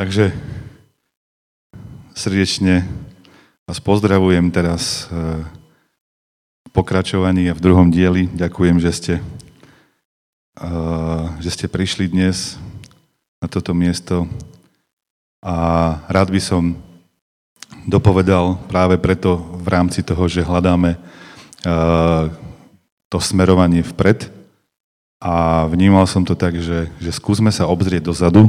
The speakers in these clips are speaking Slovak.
Takže srdečne vás pozdravujem teraz eh, v pokračovaní a v druhom dieli. Ďakujem, že ste, eh, že ste prišli dnes na toto miesto a rád by som dopovedal práve preto v rámci toho, že hľadáme eh, to smerovanie vpred a vnímal som to tak, že, že skúsme sa obzrieť dozadu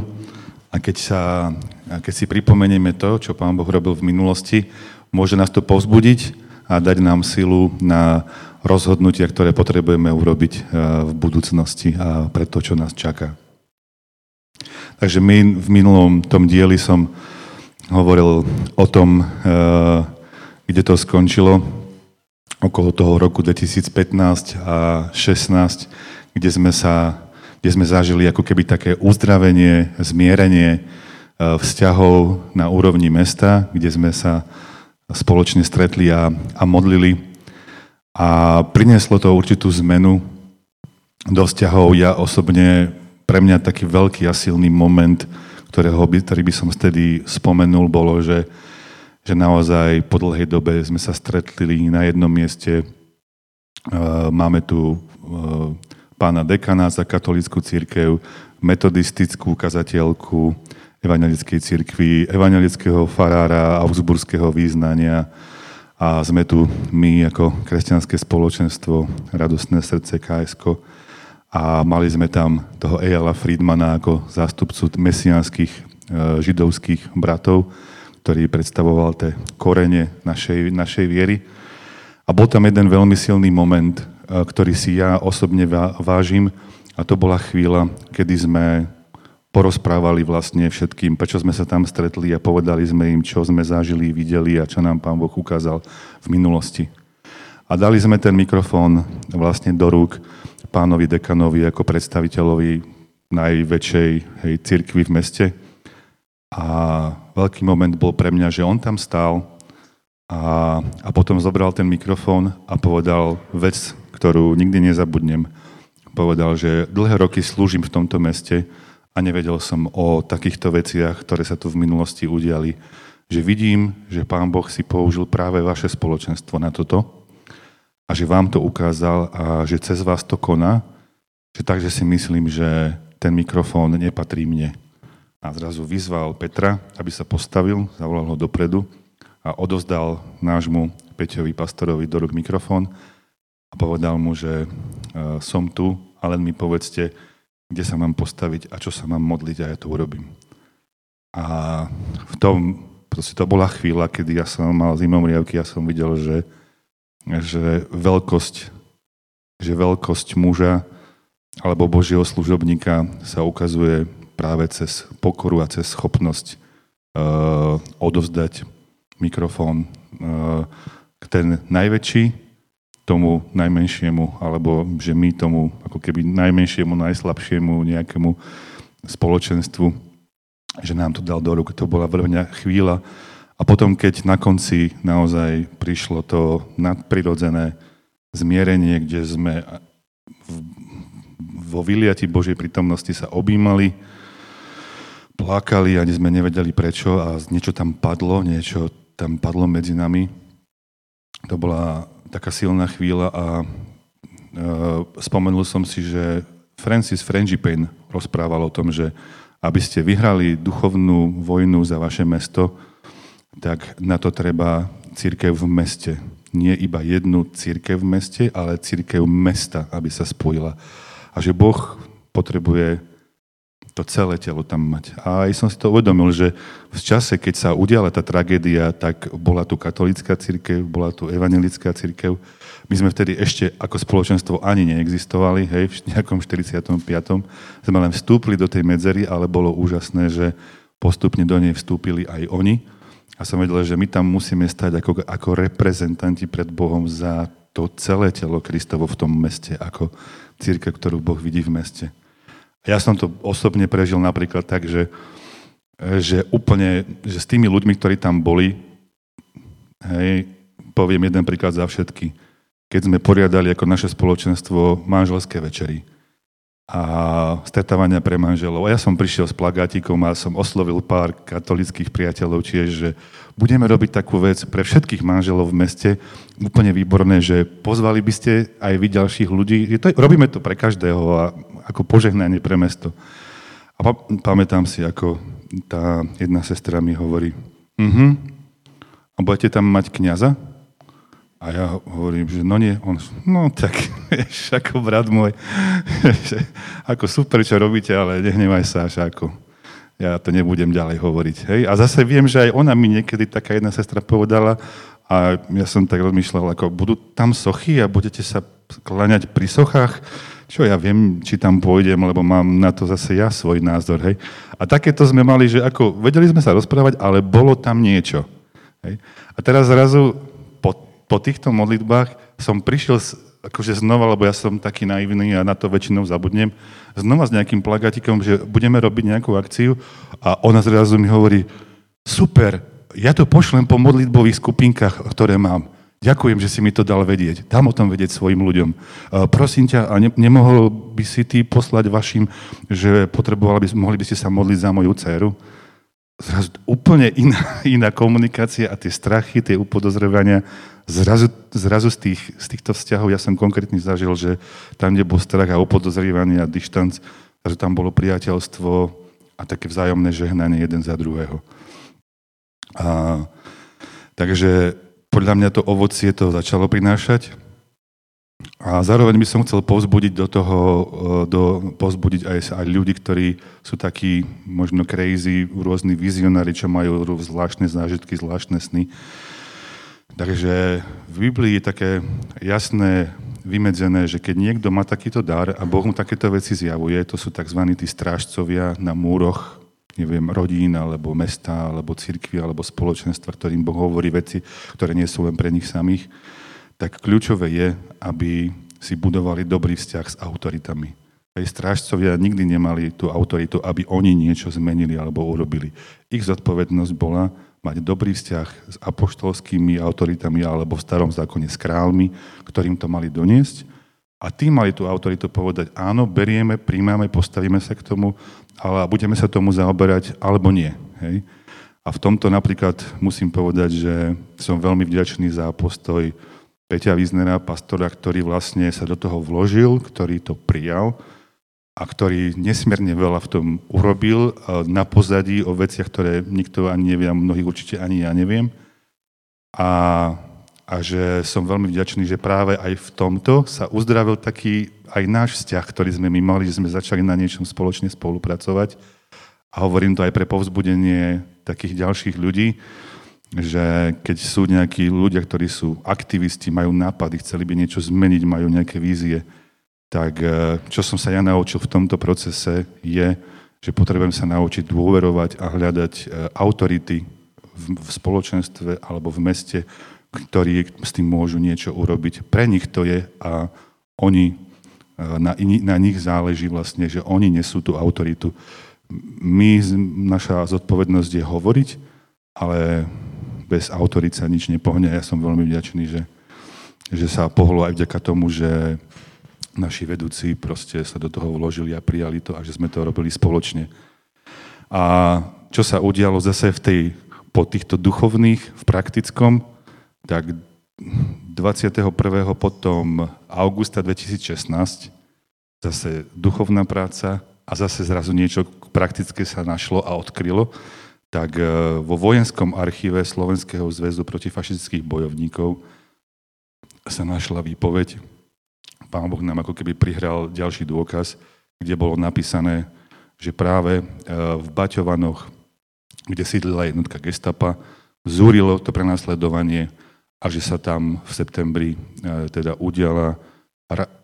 a keď, sa, keď si pripomenieme to, čo Pán Boh robil v minulosti, môže nás to povzbudiť a dať nám silu na rozhodnutia, ktoré potrebujeme urobiť eh, v budúcnosti a pre to, čo nás čaká. Takže my v minulom tom dieli som hovoril o tom, eh, kde to skončilo, okolo toho roku 2015 a 16, kde sme sa kde sme zažili ako keby také uzdravenie, zmierenie e, vzťahov na úrovni mesta, kde sme sa spoločne stretli a, a modlili. A prinieslo to určitú zmenu do vzťahov. Ja osobne, pre mňa taký veľký a silný moment, ktorého by, ktorý by som vtedy spomenul, bolo, že, že naozaj po dlhej dobe sme sa stretli na jednom mieste. E, máme tu e, pána dekana za katolickú církev, metodistickú kazateľku evangelickej církvy, evangelického farára augsburského význania a sme tu my ako kresťanské spoločenstvo Radostné srdce KSK a mali sme tam toho Ejala Friedmana ako zástupcu mesiánskych e, židovských bratov, ktorý predstavoval tie korene našej, našej viery. A bol tam jeden veľmi silný moment, ktorý si ja osobne vážim. A to bola chvíľa, kedy sme porozprávali vlastne všetkým, prečo sme sa tam stretli a povedali sme im, čo sme zažili, videli a čo nám Pán Boh ukázal v minulosti. A dali sme ten mikrofón vlastne do rúk pánovi dekanovi ako predstaviteľovi najväčšej hej, cirkvi v meste. A veľký moment bol pre mňa, že on tam stál a, a potom zobral ten mikrofón a povedal vec, ktorú nikdy nezabudnem. Povedal, že dlhé roky slúžim v tomto meste a nevedel som o takýchto veciach, ktoré sa tu v minulosti udiali. Že vidím, že Pán Boh si použil práve vaše spoločenstvo na toto a že vám to ukázal a že cez vás to koná, že takže si myslím, že ten mikrofón nepatrí mne. A zrazu vyzval Petra, aby sa postavil, zavolal ho dopredu a odozdal nášmu Peťovi pastorovi do rúk mikrofón a povedal mu, že e, som tu a len mi povedzte, kde sa mám postaviť a čo sa mám modliť a ja to urobím. A v tom, proste to bola chvíľa, kedy ja som mal zimom riavky, ja som videl, že, že veľkosť, že veľkosť muža alebo Božieho služobníka sa ukazuje práve cez pokoru a cez schopnosť uh, odovzdať mikrofón uh, ten najväčší tomu najmenšiemu, alebo že my tomu ako keby najmenšiemu, najslabšiemu nejakému spoločenstvu, že nám to dal do rúk. To bola veľmi chvíľa. A potom, keď na konci naozaj prišlo to nadprirodzené zmierenie, kde sme vo vyliati Božej prítomnosti sa objímali, plakali, ani sme nevedeli prečo a niečo tam padlo, niečo tam padlo medzi nami. To bola taká silná chvíľa a uh, spomenul som si, že Francis Frangipane rozprával o tom, že aby ste vyhrali duchovnú vojnu za vaše mesto, tak na to treba církev v meste. Nie iba jednu církev v meste, ale církev mesta, aby sa spojila. A že Boh potrebuje to celé telo tam mať. A aj som si to uvedomil, že v čase, keď sa udiala tá tragédia, tak bola tu katolická církev, bola tu evangelická církev. My sme vtedy ešte ako spoločenstvo ani neexistovali, hej, v nejakom 45. Sme len vstúpili do tej medzery, ale bolo úžasné, že postupne do nej vstúpili aj oni. A som vedel, že my tam musíme stať ako, ako reprezentanti pred Bohom za to celé telo Kristovo v tom meste, ako církev, ktorú Boh vidí v meste. Ja som to osobne prežil napríklad tak, že, že úplne, že s tými ľuďmi, ktorí tam boli, hej, poviem jeden príklad za všetky. Keď sme poriadali ako naše spoločenstvo manželské večery, a stretávania pre manželov. A ja som prišiel s plagátikom a som oslovil pár katolických priateľov tiež, že budeme robiť takú vec pre všetkých manželov v meste, úplne výborné, že pozvali by ste aj vy ďalších ľudí. Robíme to pre každého a ako požehnanie pre mesto. A pamätám si, ako tá jedna sestra mi hovorí, uh-huh, a budete tam mať kniaza? A ja hovorím, že no nie, on, no tak, vieš, ako brat môj, ako super, čo robíte, ale nehnevaj sa, až ako ja to nebudem ďalej hovoriť. Hej? A zase viem, že aj ona mi niekedy taká jedna sestra povedala, a ja som tak rozmýšľal, ako budú tam sochy a budete sa kláňať pri sochách, čo ja viem, či tam pôjdem, lebo mám na to zase ja svoj názor. Hej? A takéto sme mali, že ako vedeli sme sa rozprávať, ale bolo tam niečo. Hej? A teraz zrazu po týchto modlitbách som prišiel akože znova, lebo ja som taký naivný a na to väčšinou zabudnem, znova s nejakým plagatikom, že budeme robiť nejakú akciu a ona zrazu mi hovorí, super, ja to pošlem po modlitbových skupinkách, ktoré mám. Ďakujem, že si mi to dal vedieť. Dám o tom vedieť svojim ľuďom. prosím ťa, a ne, nemohol by si ty poslať vašim, že potrebovali by, mohli by ste sa modliť za moju dceru? Zrazu úplne iná, iná komunikácia a tie strachy, tie upodozrevania zrazu, zrazu z, tých, z týchto vzťahov ja som konkrétne zažil, že tam, kde bol strach a upodozrievanie a dištanc, že tam bolo priateľstvo a také vzájomné žehnanie jeden za druhého. A, takže podľa mňa to ovocie to začalo prinášať. A zároveň by som chcel povzbudiť do toho, do, povzbudiť aj, aj ľudí, ktorí sú takí možno crazy, rôzni vizionári, čo majú zvláštne zážitky, zvláštne sny, Takže v Biblii je také jasné, vymedzené, že keď niekto má takýto dar a Boh mu takéto veci zjavuje, to sú tzv. tí strážcovia na múroch, neviem, rodín, alebo mesta, alebo cirkvi, alebo spoločenstva, ktorým Boh hovorí veci, ktoré nie sú len pre nich samých, tak kľúčové je, aby si budovali dobrý vzťah s autoritami. Aj strážcovia nikdy nemali tú autoritu, aby oni niečo zmenili alebo urobili. Ich zodpovednosť bola mať dobrý vzťah s apoštolskými autoritami alebo v starom zákone s kráľmi, ktorým to mali doniesť. A tí mali tú autoritu povedať, áno, berieme, príjmame, postavíme sa k tomu, ale budeme sa tomu zaoberať, alebo nie. Hej? A v tomto napríklad musím povedať, že som veľmi vďačný za postoj Peťa Wiesnera, pastora, ktorý vlastne sa do toho vložil, ktorý to prijal a ktorý nesmierne veľa v tom urobil na pozadí o veciach, ktoré nikto ani nevie a mnohí určite ani ja neviem. A, a že som veľmi vďačný, že práve aj v tomto sa uzdravil taký aj náš vzťah, ktorý sme my mali, že sme začali na niečom spoločne spolupracovať. A hovorím to aj pre povzbudenie takých ďalších ľudí, že keď sú nejakí ľudia, ktorí sú aktivisti, majú nápady, chceli by niečo zmeniť, majú nejaké vízie, tak e, čo som sa ja naučil v tomto procese je, že potrebujem sa naučiť dôverovať a hľadať e, autority v spoločenstve alebo v meste, ktorí s tým môžu niečo urobiť. Pre nich to je a oni, e, na, na nich záleží vlastne, že oni nesú tú autoritu. My, naša zodpovednosť je hovoriť, ale bez autority sa nič nepohne. Ja som veľmi vďačný, že, že sa pohlo aj vďaka tomu, že naši vedúci proste sa do toho vložili a prijali to a že sme to robili spoločne. A čo sa udialo zase v tej, po týchto duchovných, v praktickom, tak 21. potom augusta 2016 zase duchovná práca a zase zrazu niečo praktické sa našlo a odkrylo, tak e, vo vojenskom archíve Slovenského zväzu protifašistických bojovníkov sa našla výpoveď Pán Boh nám ako keby prihral ďalší dôkaz, kde bolo napísané, že práve e, v Baťovanoch, kde sídlila jednotka gestapa, zúrilo to prenasledovanie a že sa tam v septembri e, teda udiala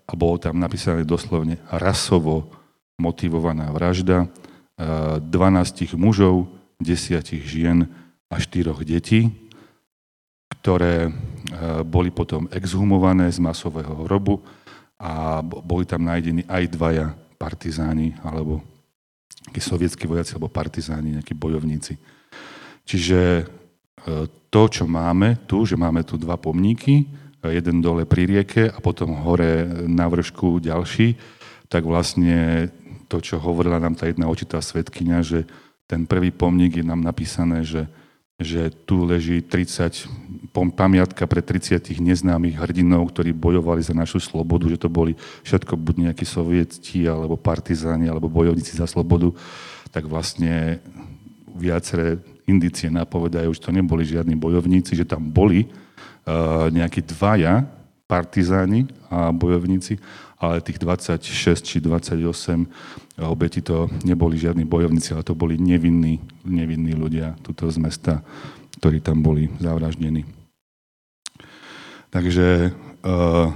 a bolo tam napísané doslovne rasovo motivovaná vražda 12 e, mužov, 10 žien a 4 detí, ktoré boli potom exhumované z masového hrobu a boli tam nájdení aj dvaja partizáni, alebo sovietskí vojaci, alebo partizáni, nejakí bojovníci. Čiže e, to, čo máme tu, že máme tu dva pomníky, e, jeden dole pri rieke a potom hore na vršku ďalší, tak vlastne to, čo hovorila nám tá jedna očitá svetkynia, že ten prvý pomník je nám napísané, že, že tu leží 30, pamiatka pre 30 neznámych hrdinov, ktorí bojovali za našu slobodu, že to boli všetko buď nejakí sovietí, alebo partizáni, alebo bojovníci za slobodu, tak vlastne viaceré indície napovedajú, že to neboli žiadni bojovníci, že tam boli uh, nejakí dvaja partizáni a bojovníci, ale tých 26 či 28 obeti to neboli žiadni bojovníci, ale to boli nevinní, nevinní ľudia tuto z mesta, ktorí tam boli zavraždení. Takže uh,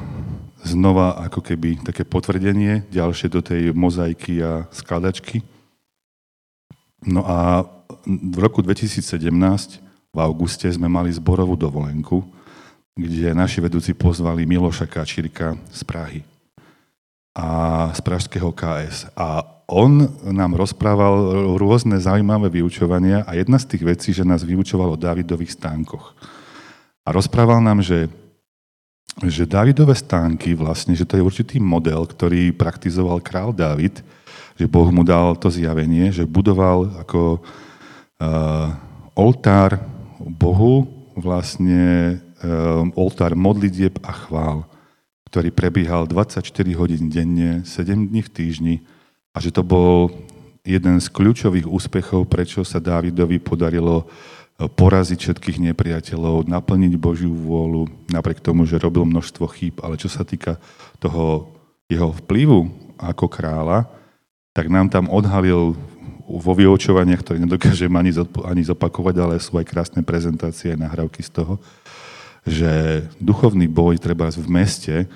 znova ako keby také potvrdenie ďalšie do tej mozaiky a skladačky. No a v roku 2017 v auguste sme mali zborovú dovolenku, kde naši vedúci pozvali Miloša Kačírka z Prahy a z pražského KS. A on nám rozprával rôzne zaujímavé vyučovania a jedna z tých vecí, že nás vyučoval o Davidových stánkoch. A rozprával nám, že, že Davidové stánky vlastne, že to je určitý model, ktorý praktizoval král David, že Boh mu dal to zjavenie, že budoval ako oltár Bohu vlastne um, oltár modlitieb a chvál, ktorý prebiehal 24 hodín denne, 7 dní v týždni a že to bol jeden z kľúčových úspechov, prečo sa Dávidovi podarilo uh, poraziť všetkých nepriateľov, naplniť Božiu vôľu, napriek tomu, že robil množstvo chýb, ale čo sa týka toho jeho vplyvu ako kráľa, tak nám tam odhalil vo vyučovaniach, ktoré nedokážem ani, ani zopakovať, ale sú aj krásne prezentácie, nahrávky z toho, že duchovný boj treba v meste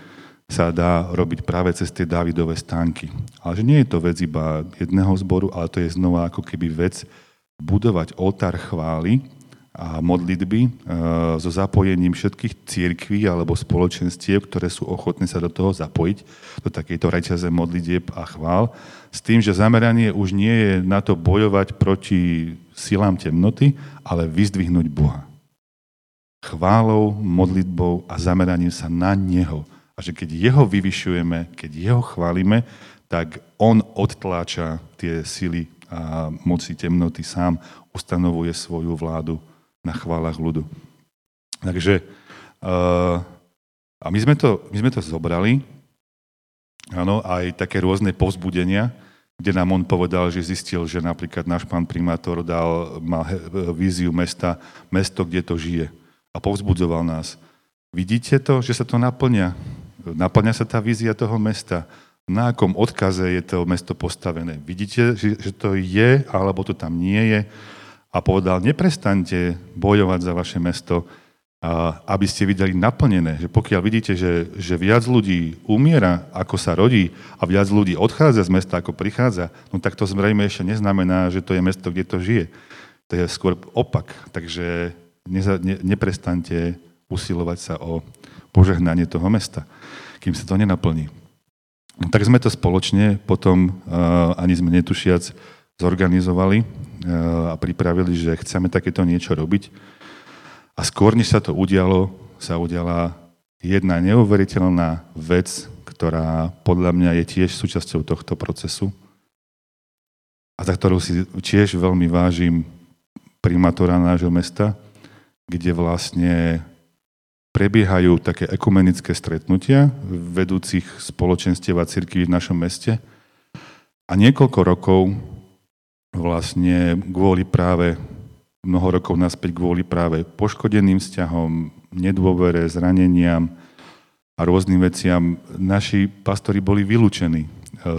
sa dá robiť práve cez tie Dávidové stánky. Ale že nie je to vec iba jedného zboru, ale to je znova ako keby vec budovať oltár chvály a modlitby e, so zapojením všetkých církví alebo spoločenstiev, ktoré sú ochotné sa do toho zapojiť, do takejto reťaze modlitieb a chvál, s tým, že zameranie už nie je na to bojovať proti silám temnoty, ale vyzdvihnúť Boha chválou, modlitbou a zameraním sa na Neho. A že keď Jeho vyvyšujeme, keď Jeho chválime, tak On odtláča tie sily a moci temnoty sám, ustanovuje svoju vládu na chválach ľudu. Takže uh, a my sme, to, my sme to zobrali, áno, aj také rôzne povzbudenia, kde nám on povedal, že zistil, že napríklad náš pán primátor dal, mal víziu mesta, mesto, kde to žije a povzbudzoval nás. Vidíte to, že sa to naplňa? Naplňa sa tá vízia toho mesta. Na akom odkaze je to mesto postavené? Vidíte, že, že to je, alebo to tam nie je? A povedal, neprestaňte bojovať za vaše mesto, a aby ste videli naplnené, že pokiaľ vidíte, že, že viac ľudí umiera, ako sa rodí a viac ľudí odchádza z mesta, ako prichádza, no tak to zrejme ešte neznamená, že to je mesto, kde to žije. To je skôr opak. Takže neza, ne, neprestante usilovať sa o požehnanie toho mesta, kým sa to nenaplní. No, tak sme to spoločne potom, uh, ani sme netušiac, zorganizovali uh, a pripravili, že chceme takéto niečo robiť. A skôr, než sa to udialo, sa udiala jedna neuveriteľná vec, ktorá podľa mňa je tiež súčasťou tohto procesu a za ktorú si tiež veľmi vážim primátora nášho mesta, kde vlastne prebiehajú také ekumenické stretnutia vedúcich spoločenstiev a cirkví v našom meste. A niekoľko rokov vlastne kvôli práve, mnoho rokov naspäť kvôli práve poškodeným vzťahom, nedôvere, zraneniam a rôznym veciam, naši pastori boli vylúčení e,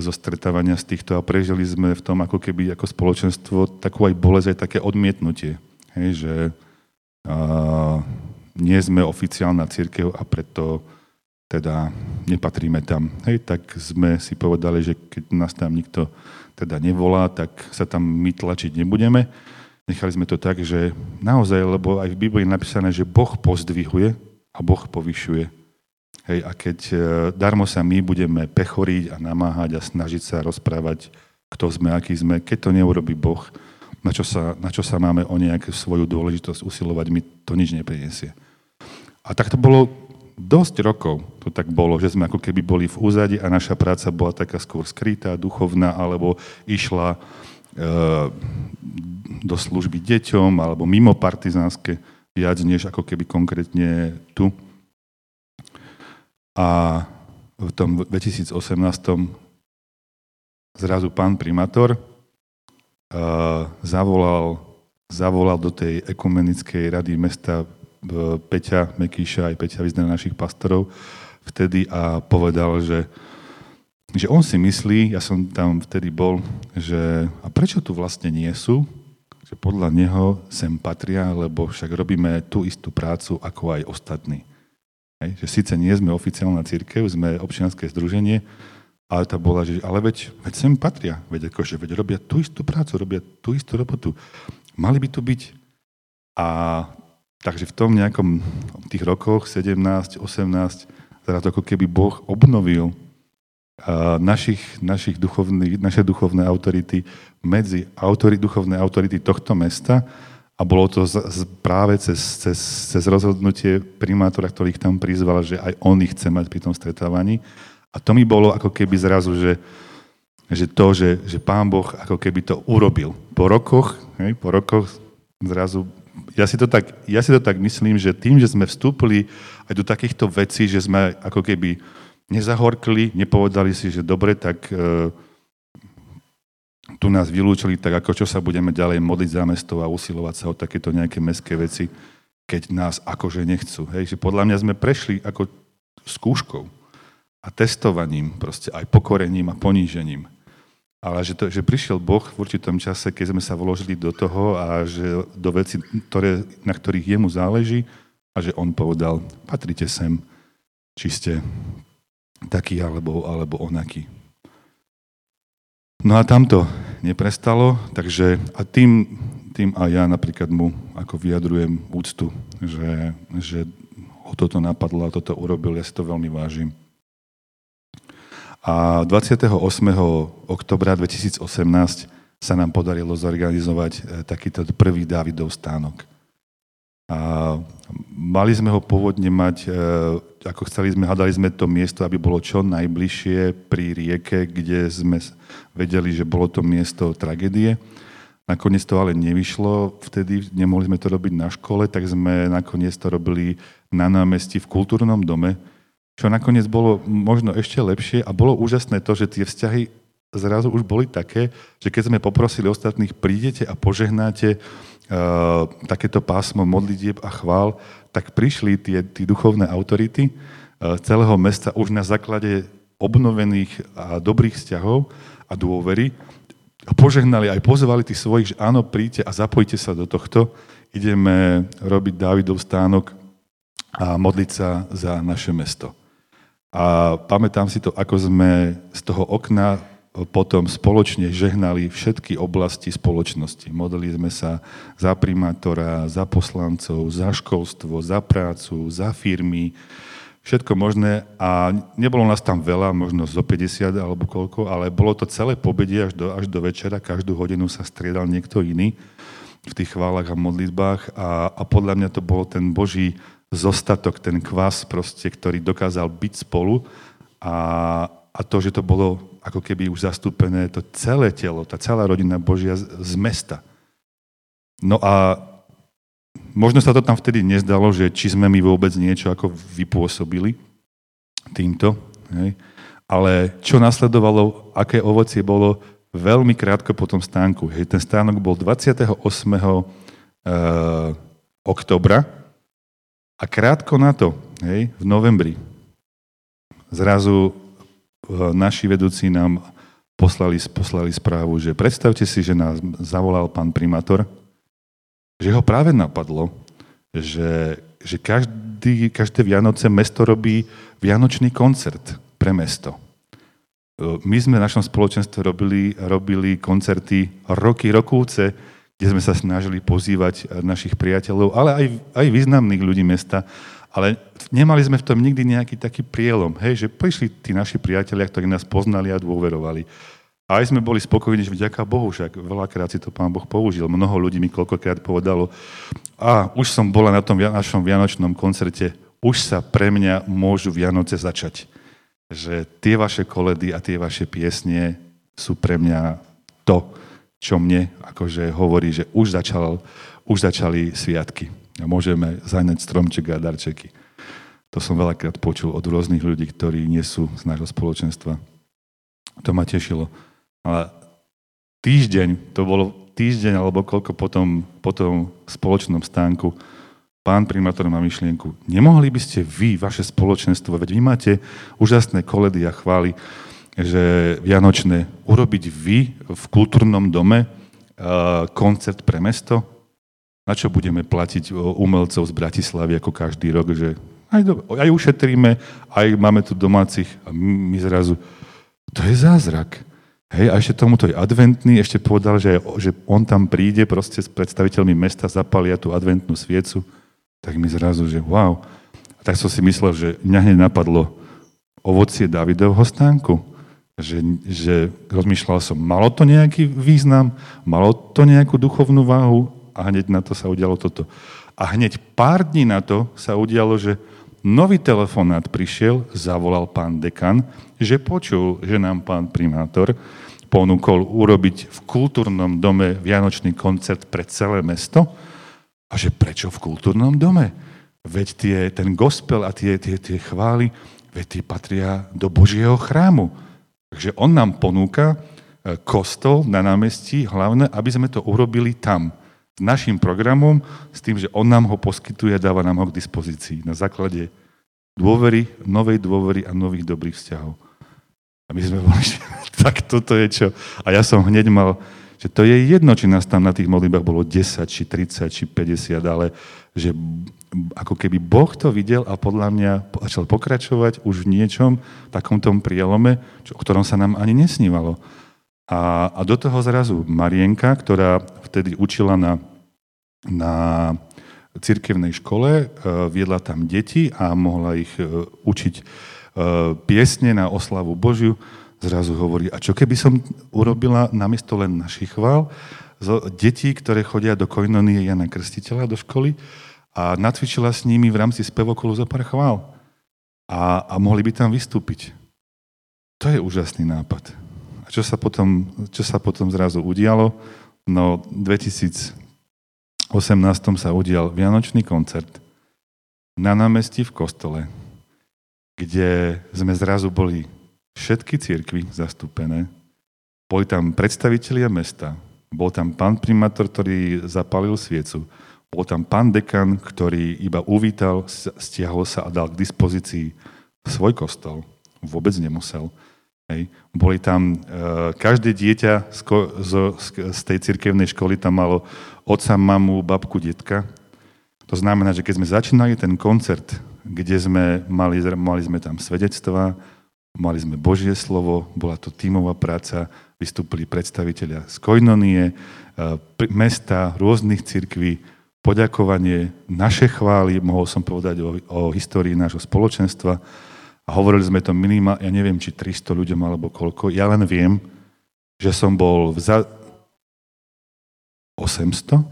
zo stretávania z týchto a prežili sme v tom ako keby ako spoločenstvo takú aj bolesť, aj také odmietnutie. Hej, že nie sme oficiálna církev a preto teda nepatríme tam. Hej, tak sme si povedali, že keď nás tam nikto teda nevolá, tak sa tam my tlačiť nebudeme. Nechali sme to tak, že naozaj, lebo aj v Biblii je napísané, že Boh pozdvihuje a Boh povyšuje. Hej, a keď e, darmo sa my budeme pechoriť a namáhať a snažiť sa rozprávať, kto sme, aký sme, keď to neurobi Boh, na čo sa, na čo sa máme o nejakú svoju dôležitosť usilovať, mi to nič nepriniesie. A tak to bolo dosť rokov. To tak bolo, že sme ako keby boli v úzadi a naša práca bola taká skôr skrytá, duchovná, alebo išla do služby deťom, alebo mimo partizánske, viac než ako keby konkrétne tu. A v tom 2018 zrazu pán primátor uh, zavolal, zavolal do tej ekumenickej rady mesta Peťa Mekíša aj Peťa vyzná našich pastorov vtedy a povedal, že, že on si myslí, ja som tam vtedy bol, že a prečo tu vlastne nie sú? Že podľa neho sem patria, lebo však robíme tú istú prácu ako aj ostatní. Hej, že síce nie sme oficiálna církev, sme občianske združenie, ale tá bola, že ale veď, veď sem patria, veď, akože, veď robia tú istú prácu, robia tú istú robotu. Mali by tu byť. A Takže v tom nejakom tých rokoch, 17, 18, teda to ako keby Boh obnovil našich, našich duchovných, naše duchovné autority medzi autory, duchovné autority tohto mesta a bolo to z, z, práve cez, cez, cez rozhodnutie primátora, ktorý ich tam prizval, že aj on ich chce mať pri tom stretávaní. A to mi bolo ako keby zrazu, že, že to, že, že pán Boh ako keby to urobil. Po rokoch, hej, po rokoch zrazu ja si, to tak, ja si to tak myslím, že tým, že sme vstúpili aj do takýchto vecí, že sme ako keby nezahorkli, nepovedali si, že dobre, tak e, tu nás vylúčili, tak ako čo sa budeme ďalej modliť za mesto a usilovať sa o takéto nejaké mestské veci, keď nás akože nechcú. Hej, že podľa mňa sme prešli ako skúškou a testovaním, proste aj pokorením a ponížením. Ale že, to, že prišiel Boh v určitom čase, keď sme sa vložili do toho a že do veci, ktoré, na ktorých jemu záleží a že on povedal, patrite sem, či ste taký alebo, alebo onaký. No a tamto neprestalo, takže a tým, tým aj ja napríklad mu ako vyjadrujem úctu, že, že ho toto napadlo a toto urobil, ja si to veľmi vážim. A 28. oktobra 2018 sa nám podarilo zorganizovať e, takýto prvý Dávidov stánok. A mali sme ho pôvodne mať, e, ako chceli sme, hľadali sme to miesto, aby bolo čo najbližšie pri rieke, kde sme vedeli, že bolo to miesto tragédie. Nakoniec to ale nevyšlo, vtedy nemohli sme to robiť na škole, tak sme nakoniec to robili na námestí v kultúrnom dome, čo nakoniec bolo možno ešte lepšie a bolo úžasné to, že tie vzťahy zrazu už boli také, že keď sme poprosili ostatných, prídete a požehnáte takéto pásmo modlitieb a chvál, tak prišli tie, tie duchovné autority uh, celého mesta už na základe obnovených a dobrých vzťahov a dôvery a požehnali aj pozvali tých svojich, že áno, príďte a zapojte sa do tohto, ideme robiť Dávidov stánok a modliť sa za naše mesto. A pamätám si to, ako sme z toho okna potom spoločne žehnali všetky oblasti spoločnosti. Modlili sme sa za primátora, za poslancov, za školstvo, za prácu, za firmy, všetko možné. A nebolo nás tam veľa, možno zo 50 alebo koľko, ale bolo to celé pobedie až do, až do večera, každú hodinu sa striedal niekto iný v tých chválach a modlitbách. A, a podľa mňa to bol ten Boží zostatok, ten kvas proste, ktorý dokázal byť spolu. A, a to, že to bolo ako keby už zastúpené to celé telo, tá celá rodina Božia z, z mesta. No a možno sa to tam vtedy nezdalo, že či sme my vôbec niečo ako vypôsobili týmto, hej? ale čo nasledovalo, aké ovocie bolo veľmi krátko po tom stánku. Hej, ten stánok bol 28. Uh, oktobra a krátko na to, hej, v novembri, zrazu naši vedúci nám poslali, poslali správu, že predstavte si, že nás zavolal pán primátor, že ho práve napadlo, že, že každý, každé Vianoce mesto robí Vianočný koncert pre mesto. E, my sme v našom spoločenstve robili, robili koncerty roky, rokúce, kde sme sa snažili pozývať eh, našich priateľov, ale aj, aj významných ľudí mesta, ale nemali sme v tom nikdy nejaký taký prielom, hej, že prišli tí naši priatelia, ktorí nás poznali a dôverovali. A aj sme boli spokojní, že vďaka Bohu, však veľakrát si to pán Boh použil. Mnoho ľudí mi koľkokrát povedalo, a už som bola na tom našom vianočnom koncerte, už sa pre mňa môžu Vianoce začať. Že tie vaše koledy a tie vaše piesnie sú pre mňa to, čo mne akože hovorí, že už, začal, už začali sviatky. A môžeme zaňať stromček a darčeky. To som veľakrát počul od rôznych ľudí, ktorí nie sú z nášho spoločenstva. To ma tešilo. Ale týždeň, to bolo týždeň alebo koľko potom, potom v spoločnom stánku, pán primátor má myšlienku, nemohli by ste vy, vaše spoločenstvo, veď vy máte úžasné koledy a chvály, že Vianočné, urobiť vy v kultúrnom dome uh, koncert pre mesto? Na čo budeme platiť umelcov z Bratislavy ako každý rok, že aj, do, aj ušetríme, aj máme tu domácich a my zrazu... To je zázrak. Hej, a ešte tomuto je adventný, ešte povedal, že, že on tam príde proste s predstaviteľmi mesta, zapalia tú adventnú sviecu, tak mi zrazu, že wow. A tak som si myslel, že mňa hneď napadlo ovocie Davidovho stánku. Že, že rozmýšľal som, malo to nejaký význam, malo to nejakú duchovnú váhu a hneď na to sa udialo toto. A hneď pár dní na to sa udialo, že nový telefonát prišiel, zavolal pán dekan že počul, že nám pán primátor ponúkol urobiť v kultúrnom dome vianočný koncert pre celé mesto. A že prečo v kultúrnom dome? Veď tie, ten gospel a tie, tie, tie chvály, veď tie patria do Božieho chrámu. Takže on nám ponúka e, kostol na námestí, hlavne, aby sme to urobili tam, našim programom, s tým, že on nám ho poskytuje a dáva nám ho k dispozícii na základe dôvery, novej dôvery a nových dobrých vzťahov. A my sme boli, že tak toto je čo. A ja som hneď mal, že to je jedno, či nás tam na tých modlitbách bolo 10, či 30, či 50, ale že ako keby Boh to videl a podľa mňa začal pokračovať už v niečom, takom tom prielome, čo, o ktorom sa nám ani nesnívalo. A, a do toho zrazu Marienka, ktorá vtedy učila na, na cirkevnej škole, e, viedla tam deti a mohla ich e, učiť E, piesne na oslavu Božiu, zrazu hovorí, a čo keby som urobila namiesto len našich chvál, detí, ktoré chodia do Koinonie Jana Krstiteľa do školy a natvičila s nimi v rámci spevokolu za pár chvál. A, a mohli by tam vystúpiť. To je úžasný nápad. A čo sa potom, čo sa potom zrazu udialo? No, v 2018 sa udial Vianočný koncert na námestí v kostole kde sme zrazu boli všetky církvy zastúpené. Boli tam predstavitelia mesta, bol tam pán primátor, ktorý zapalil sviecu, bol tam pán dekan, ktorý iba uvítal, stiahol sa a dal k dispozícii svoj kostol. Vôbec nemusel. Hej. Boli tam, e, každé dieťa z, z, z tej cirkevnej školy tam malo otca, mamu, babku, detka. To znamená, že keď sme začínali ten koncert kde sme mali, mali sme tam svedectvá, mali sme Božie slovo, bola to tímová práca, vystúpili predstaviteľia z Koinonie, e, mesta, rôznych cirkví, poďakovanie, naše chvály, mohol som povedať o, o histórii nášho spoločenstva a hovorili sme to minimálne, ja neviem, či 300 ľuďom alebo koľko, ja len viem, že som bol v za... 800?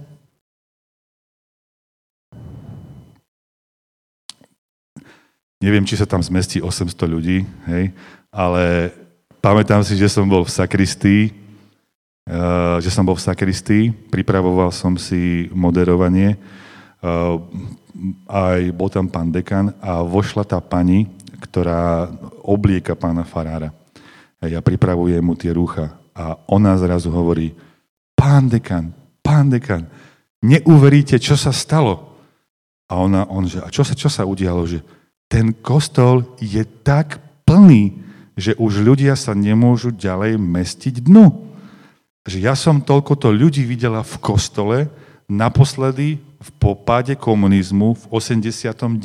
Neviem, či sa tam zmestí 800 ľudí, hej, ale pamätám si, že som bol v sakristii, uh, že som bol v sakristii, pripravoval som si moderovanie, uh, aj bol tam pán dekan a vošla tá pani, ktorá oblieka pána farára. Ja pripravujem mu tie rúcha a ona zrazu hovorí, pán dekan, pán dekan, neuveríte, čo sa stalo. A ona, on, že, a čo sa, čo sa udialo, že ten kostol je tak plný, že už ľudia sa nemôžu ďalej mestiť dnu. Že ja som toľkoto ľudí videla v kostole, naposledy v popáde komunizmu v 89.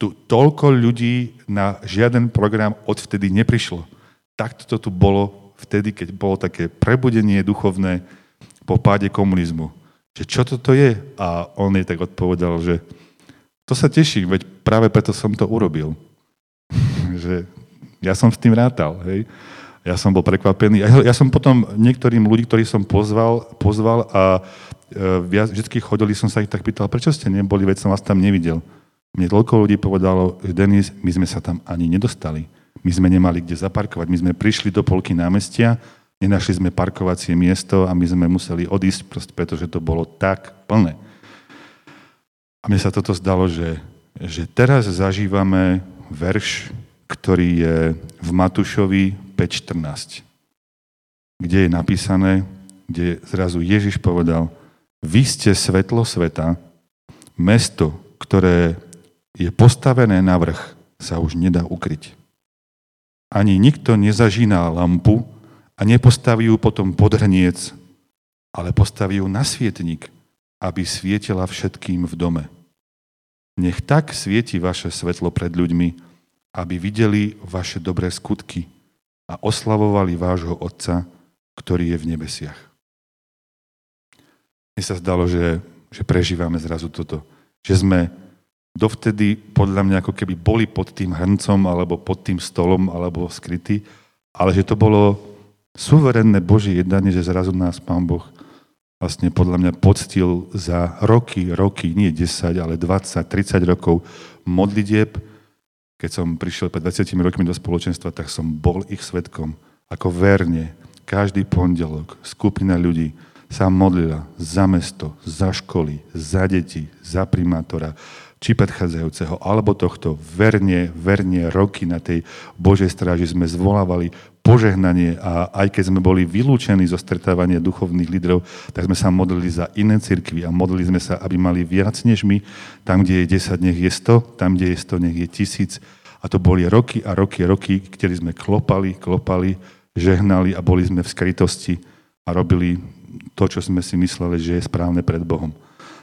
Tu toľko ľudí na žiaden program odvtedy neprišlo. Takto to tu bolo vtedy, keď bolo také prebudenie duchovné po páde komunizmu. Že čo toto je? A on jej tak odpovedal, že to sa teším, veď práve preto som to urobil. že ja som s tým rátal, hej. Ja som bol prekvapený. Ja, ja som potom niektorým ľudí, ktorí som pozval, pozval a e, vždy chodili, som sa ich tak pýtal, prečo ste neboli, veď som vás tam nevidel. Mne toľko ľudí povedalo, že Denis, my sme sa tam ani nedostali. My sme nemali kde zaparkovať. My sme prišli do polky námestia, nenašli sme parkovacie miesto a my sme museli odísť, proste, pretože to bolo tak plné. A mne sa toto zdalo, že, že teraz zažívame verš, ktorý je v Matúšovi 5.14, kde je napísané, kde zrazu Ježiš povedal, vy ste svetlo sveta, mesto, ktoré je postavené na vrch, sa už nedá ukryť. Ani nikto nezažíná lampu a nepostaví ju potom pod hrniec, ale postaví ju na svietnik, aby svietila všetkým v dome. Nech tak svieti vaše svetlo pred ľuďmi, aby videli vaše dobré skutky a oslavovali vášho Otca, ktorý je v nebesiach. Mne sa zdalo, že, že prežívame zrazu toto. Že sme dovtedy podľa mňa ako keby boli pod tým hrncom alebo pod tým stolom alebo skrytí, ale že to bolo suverénne Božie jednanie, že zrazu nás Pán Boh vlastne podľa mňa poctil za roky, roky, nie 10, ale 20, 30 rokov modlitieb. Keď som prišiel pred 20 rokmi do spoločenstva, tak som bol ich svetkom. Ako verne, každý pondelok skupina ľudí sa modlila za mesto, za školy, za deti, za primátora, či predchádzajúceho, alebo tohto, verne, verne roky na tej Božej stráži sme zvolávali požehnanie a aj keď sme boli vylúčení zo stretávania duchovných lídrov, tak sme sa modlili za iné cirkvy a modlili sme sa, aby mali viac než my. Tam, kde je 10, nech je 100, tam, kde je 100, nech je tisíc. A to boli roky a roky roky, kedy sme klopali, klopali, žehnali a boli sme v skrytosti a robili to, čo sme si mysleli, že je správne pred Bohom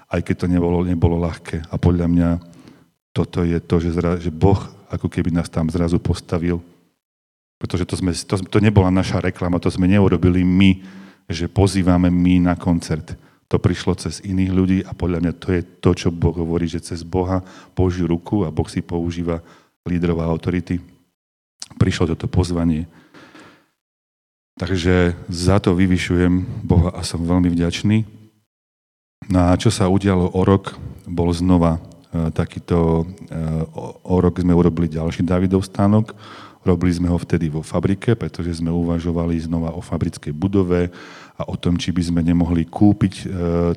aj keď to nebolo, nebolo ľahké. A podľa mňa toto je to, že, zra, že Boh ako keby nás tam zrazu postavil, pretože to, sme, to, to nebola naša reklama, to sme neurobili my, že pozývame my na koncert. To prišlo cez iných ľudí a podľa mňa to je to, čo Boh hovorí, že cez Boha, Božiu ruku a Boh si používa lídrov a autority. Prišlo toto pozvanie. Takže za to vyvyšujem Boha a som veľmi vďačný. No a čo sa udialo o rok, bol znova e, takýto, e, o rok sme urobili ďalší Davidov stánok, robili sme ho vtedy vo fabrike, pretože sme uvažovali znova o fabrickej budove a o tom, či by sme nemohli kúpiť e,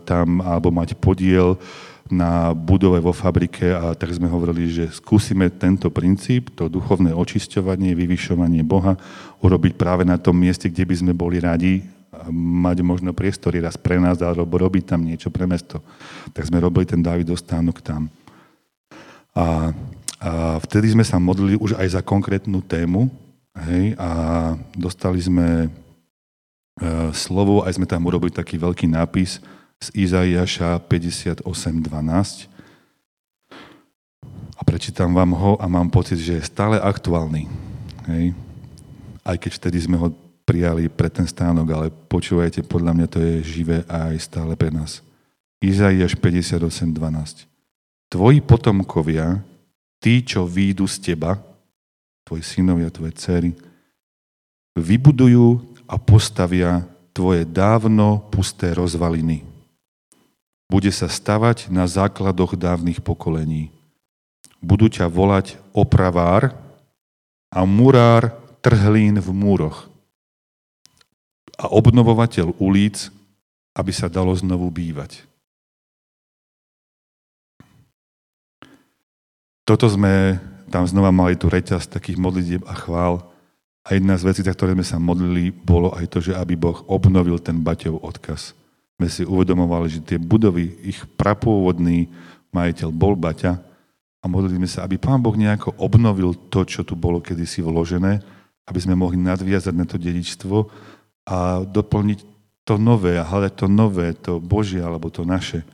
tam alebo mať podiel na budove vo fabrike. A tak sme hovorili, že skúsime tento princíp, to duchovné očisťovanie, vyvyšovanie Boha, urobiť práve na tom mieste, kde by sme boli radi, mať možno priestory raz pre nás alebo robiť tam niečo pre mesto. Tak sme robili ten Davidov stánok tam. A, a vtedy sme sa modlili už aj za konkrétnu tému hej, a dostali sme e, slovo, aj sme tam urobili taký veľký nápis z Izaiaša 58.12 a prečítam vám ho a mám pocit, že je stále aktuálny. Hej. Aj keď vtedy sme ho prijali pre ten stánok, ale počúvajte, podľa mňa to je živé aj stále pre nás. Izaiáš 58.12. Tvoji potomkovia, tí, čo výjdu z teba, tvoji synovia, tvoje dcery, vybudujú a postavia tvoje dávno pusté rozvaliny. Bude sa stavať na základoch dávnych pokolení. Budú ťa volať opravár a murár trhlín v múroch a obnovovateľ ulic, aby sa dalo znovu bývať. Toto sme tam znova mali tu reťaz takých modlitieb a chvál. A jedna z vecí, za ktoré sme sa modlili, bolo aj to, že aby Boh obnovil ten Baťov odkaz. My si uvedomovali, že tie budovy, ich prapôvodný majiteľ bol Baťa a modlili sme sa, aby Pán Boh nejako obnovil to, čo tu bolo kedysi vložené, aby sme mohli nadviazať na to dedičstvo a doplniť to nové a hľadať to nové, to Božie alebo to naše.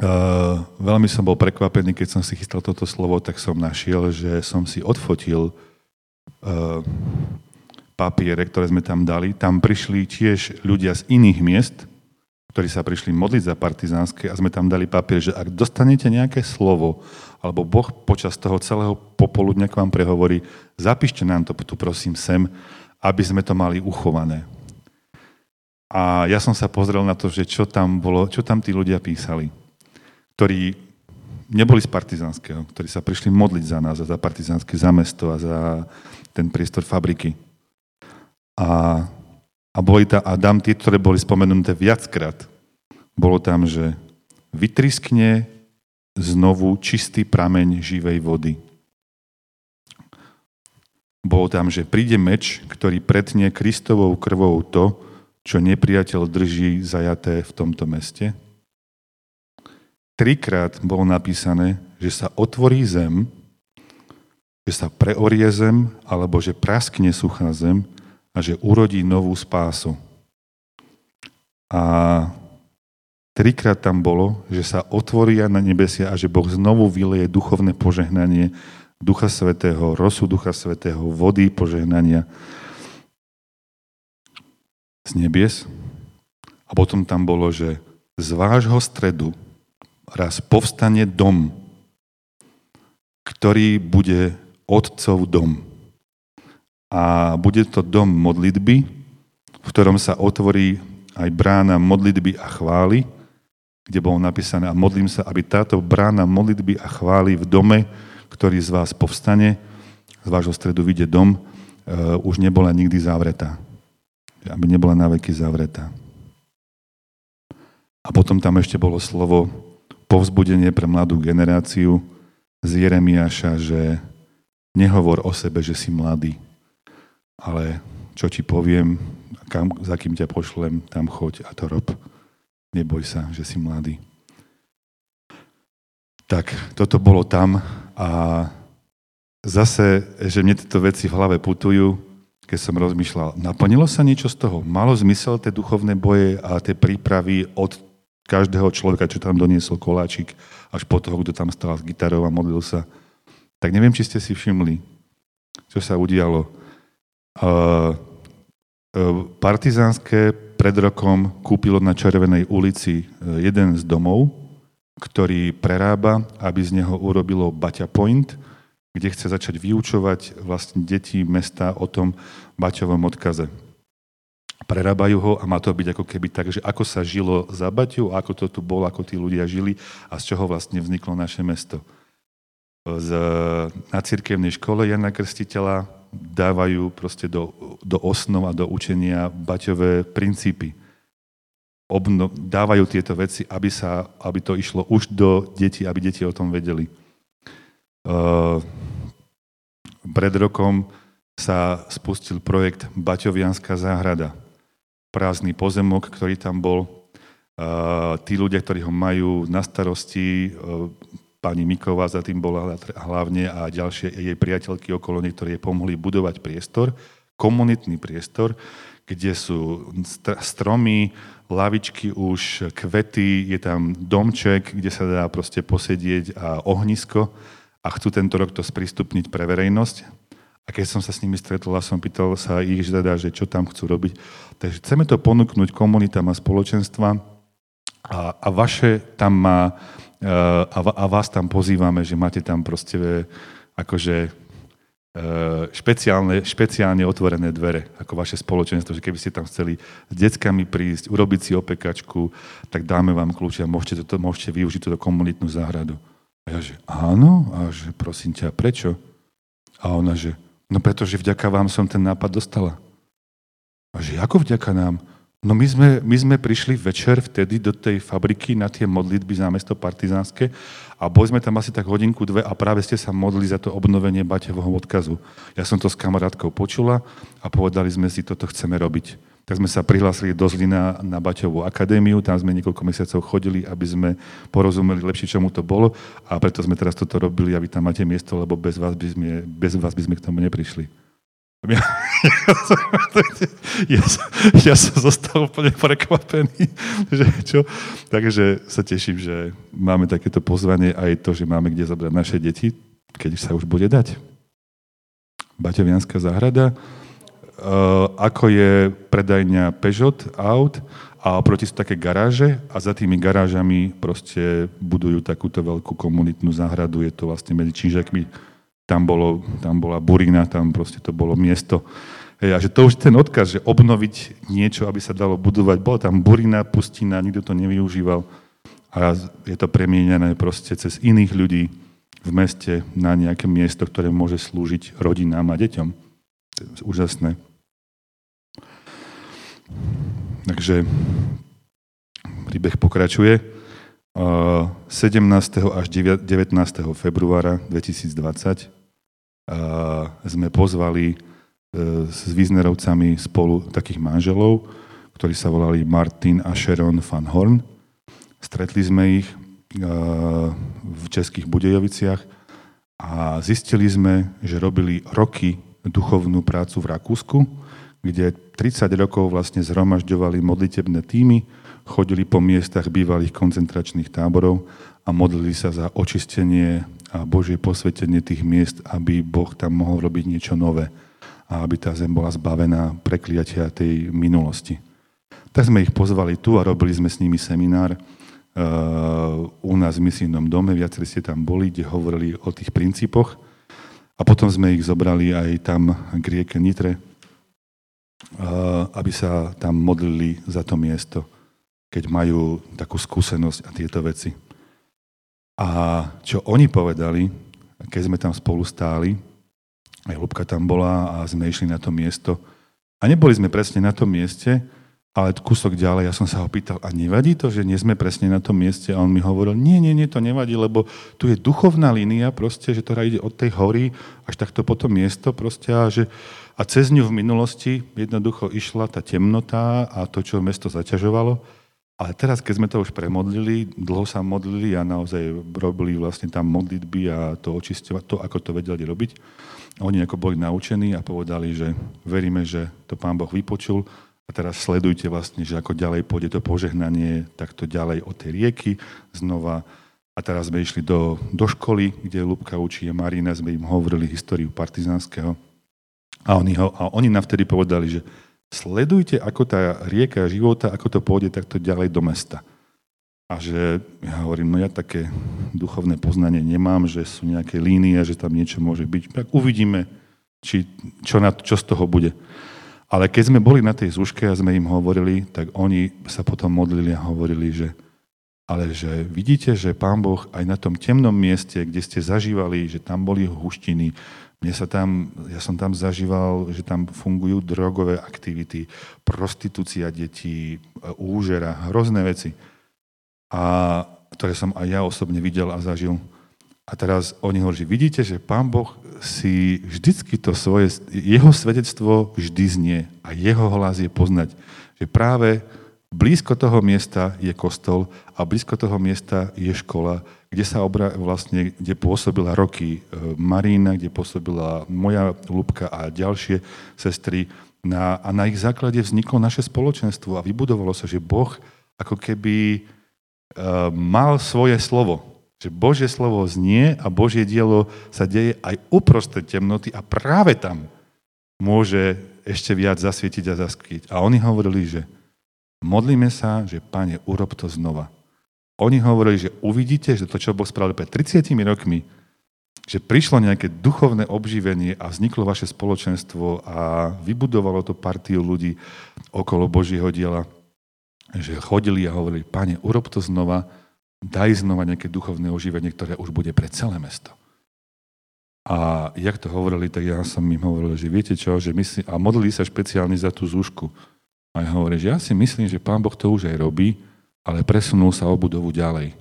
Uh, veľmi som bol prekvapený, keď som si chystal toto slovo, tak som našiel, že som si odfotil uh, papiere, ktoré sme tam dali. Tam prišli tiež ľudia z iných miest, ktorí sa prišli modliť za partizánske a sme tam dali papier, že ak dostanete nejaké slovo, alebo Boh počas toho celého popoludňa k vám prehovorí, zapíšte nám to tu prosím sem, aby sme to mali uchované. A ja som sa pozrel na to, že čo tam bolo, čo tam tí ľudia písali, ktorí neboli z partizánskeho, ktorí sa prišli modliť za nás a za partizánske za mesto a za ten priestor fabriky. A, a boli tam, a dám tie, ktoré boli spomenuté viackrát. Bolo tam, že vytriskne znovu čistý prameň živej vody. Bolo tam, že príde meč, ktorý pretne Kristovou krvou to, čo nepriateľ drží zajaté v tomto meste. Trikrát bolo napísané, že sa otvorí zem, že sa preorie zem, alebo že praskne suchá zem a že urodí novú spásu. A trikrát tam bolo, že sa otvoria na nebesia a že Boh znovu vyleje duchovné požehnanie Ducha Svetého, rosu Ducha Svetého, vody požehnania z nebies. A potom tam bolo, že z vášho stredu raz povstane dom, ktorý bude otcov dom. A bude to dom modlitby, v ktorom sa otvorí aj brána modlitby a chvály, kde bolo napísané a modlím sa, aby táto brána modlitby a chvály v dome, ktorý z vás povstane, z vášho stredu vyjde dom, uh, už nebola nikdy zavretá. Aby nebola na veky zavretá. A potom tam ešte bolo slovo povzbudenie pre mladú generáciu z Jeremiáša, že nehovor o sebe, že si mladý, ale čo ti poviem, kam, za kým ťa pošlem, tam choď a to rob. Neboj sa, že si mladý. Tak, toto bolo tam a zase, že mne tieto veci v hlave putujú, keď som rozmýšľal, naplnilo sa niečo z toho? Malo zmysel tie duchovné boje a tie prípravy od každého človeka, čo tam doniesol koláčik, až po toho, kto tam stál s gitarou a modlil sa. Tak neviem, či ste si všimli, čo sa udialo. Uh, partizánske pred rokom kúpilo na Červenej ulici jeden z domov, ktorý prerába, aby z neho urobilo Baťa Point, kde chce začať vyučovať vlastne deti mesta o tom Baťovom odkaze. Prerábajú ho a má to byť ako keby tak, že ako sa žilo za Baťu, ako to tu bolo, ako tí ľudia žili a z čoho vlastne vzniklo naše mesto. Z, na cirkevnej škole Jana Krstiteľa dávajú proste do, do osnov a do učenia Baťové princípy obno- dávajú tieto veci, aby, sa, aby to išlo už do detí, aby deti o tom vedeli. Uh, pred rokom sa spustil projekt Baťovianská záhrada. Prázdny pozemok, ktorý tam bol. Uh, tí ľudia, ktorí ho majú na starosti, uh, pani Miková za tým bola hlavne a ďalšie jej priateľky okolo nej, ktorí jej pomohli budovať priestor, komunitný priestor, kde sú stromy, lavičky už, kvety, je tam domček, kde sa dá proste posedieť a ohnisko a chcú tento rok to sprístupniť pre verejnosť. A keď som sa s nimi stretol a som pýtal sa ich teda, že čo tam chcú robiť. Takže chceme to ponúknuť komunitám a spoločenstva a, a vaše tam má, a, a vás tam pozývame, že máte tam proste akože Eh, špeciálne, špeciálne otvorené dvere, ako vaše spoločenstvo, že keby ste tam chceli s deckami prísť, urobiť si opekačku, tak dáme vám kľúče a môžete, to, môžete využiť túto komunitnú záhradu. A ja že áno, a že prosím ťa, prečo? A ona že, no pretože vďaka vám som ten nápad dostala. A že ako vďaka nám? No my sme, my sme prišli večer vtedy do tej fabriky na tie modlitby za mesto partizánske a boli sme tam asi tak hodinku, dve a práve ste sa modli za to obnovenie Baťovho odkazu. Ja som to s kamarátkou počula a povedali sme si, toto chceme robiť. Tak sme sa prihlásili do Zlina na Baťovú akadémiu, tam sme niekoľko mesiacov chodili, aby sme porozumeli lepšie, čomu to bolo a preto sme teraz toto robili a vy tam máte miesto, lebo bez vás by sme, bez vás by sme k tomu neprišli. Ja, ja, som, ja, som, ja som zostal úplne prekvapený, že čo. Takže sa teším, že máme takéto pozvanie aj to, že máme kde zabrať naše deti, keď sa už bude dať. Baťovianská záhrada, uh, ako je predajňa Peugeot aut a oproti sú také garáže a za tými garážami proste budujú takúto veľkú komunitnú záhradu. Je to vlastne medzi Čížakmi tam, bolo, tam bola burina, tam proste to bolo miesto. Hej, a že to už ten odkaz, že obnoviť niečo, aby sa dalo budovať. Bola tam burina, pustina, nikto to nevyužíval. a je to premienené proste cez iných ľudí v meste na nejaké miesto, ktoré môže slúžiť rodinám a deťom. To je úžasné. Takže príbeh pokračuje. 17. až 19. februára 2020 sme pozvali e, s Wiesnerovcami spolu takých manželov, ktorí sa volali Martin a Sharon van Horn. Stretli sme ich e, v Českých Budejoviciach a zistili sme, že robili roky duchovnú prácu v Rakúsku, kde 30 rokov vlastne zhromažďovali modlitebné týmy, chodili po miestach bývalých koncentračných táborov a modlili sa za očistenie a Božie posvetenie tých miest, aby Boh tam mohol robiť niečo nové a aby tá zem bola zbavená prekliatia tej minulosti. Tak sme ich pozvali tu a robili sme s nimi seminár uh, u nás v misijnom dome, viacerí ste tam boli, kde hovorili o tých princípoch a potom sme ich zobrali aj tam k rieke Nitre, uh, aby sa tam modlili za to miesto, keď majú takú skúsenosť a tieto veci. A čo oni povedali, keď sme tam spolu stáli, aj Lubka tam bola a sme išli na to miesto. A neboli sme presne na tom mieste, ale kúsok ďalej, ja som sa ho pýtal, a nevadí to, že nie sme presne na tom mieste? A on mi hovoril, nie, nie, nie, to nevadí, lebo tu je duchovná línia proste, že to ide od tej hory až takto po to miesto proste a, že, a cez ňu v minulosti jednoducho išla tá temnota a to, čo mesto zaťažovalo ale teraz, keď sme to už premodlili, dlho sa modlili a naozaj robili vlastne tam modlitby a to očisťovať, to, ako to vedeli robiť. Oni ako boli naučení a povedali, že veríme, že to Pán Boh vypočul a teraz sledujte vlastne, že ako ďalej pôjde to požehnanie, takto ďalej od tej rieky znova. A teraz sme išli do, do školy, kde Lubka učí a Marina, sme im hovorili históriu partizánskeho. A oni, ho, a oni nám vtedy povedali, že sledujte, ako tá rieka života, ako to pôjde takto ďalej do mesta. A že ja hovorím, no ja také duchovné poznanie nemám, že sú nejaké línie, že tam niečo môže byť. Tak uvidíme, či, čo, na, čo z toho bude. Ale keď sme boli na tej zúške a sme im hovorili, tak oni sa potom modlili a hovorili, že ale že vidíte, že Pán Boh aj na tom temnom mieste, kde ste zažívali, že tam boli huštiny, mne sa tam, ja som tam zažíval, že tam fungujú drogové aktivity, prostitúcia detí, úžera, hrozné veci. A ktoré som aj ja osobne videl a zažil. A teraz oni hovorí, že vidíte, že Pán Boh si vždycky to svoje, jeho svedectvo vždy znie a jeho hlas je poznať. Že práve blízko toho miesta je kostol a blízko toho miesta je škola, kde sa obra, vlastne, kde pôsobila roky e, Marína, kde pôsobila moja Lubka a ďalšie sestry. Na, a na ich základe vzniklo naše spoločenstvo a vybudovalo sa, že Boh ako keby uh, mal svoje slovo. Že Božie slovo znie a Božie dielo sa deje aj uprostred temnoty a práve tam môže ešte viac zasvietiť a zaskviť. A oni hovorili, že modlíme sa, že Pane, urob to znova oni hovorili, že uvidíte, že to, čo Boh spravil pred 30 rokmi, že prišlo nejaké duchovné obživenie a vzniklo vaše spoločenstvo a vybudovalo to partiu ľudí okolo Božieho diela, že chodili a hovorili, pane, urob to znova, daj znova nejaké duchovné oživenie, ktoré už bude pre celé mesto. A jak to hovorili, tak ja som im hovoril, že viete čo, že myslí, a modlili sa špeciálne za tú zúšku. A ja hovorím, že ja si myslím, že Pán Boh to už aj robí, ale presunul sa o budovu ďalej.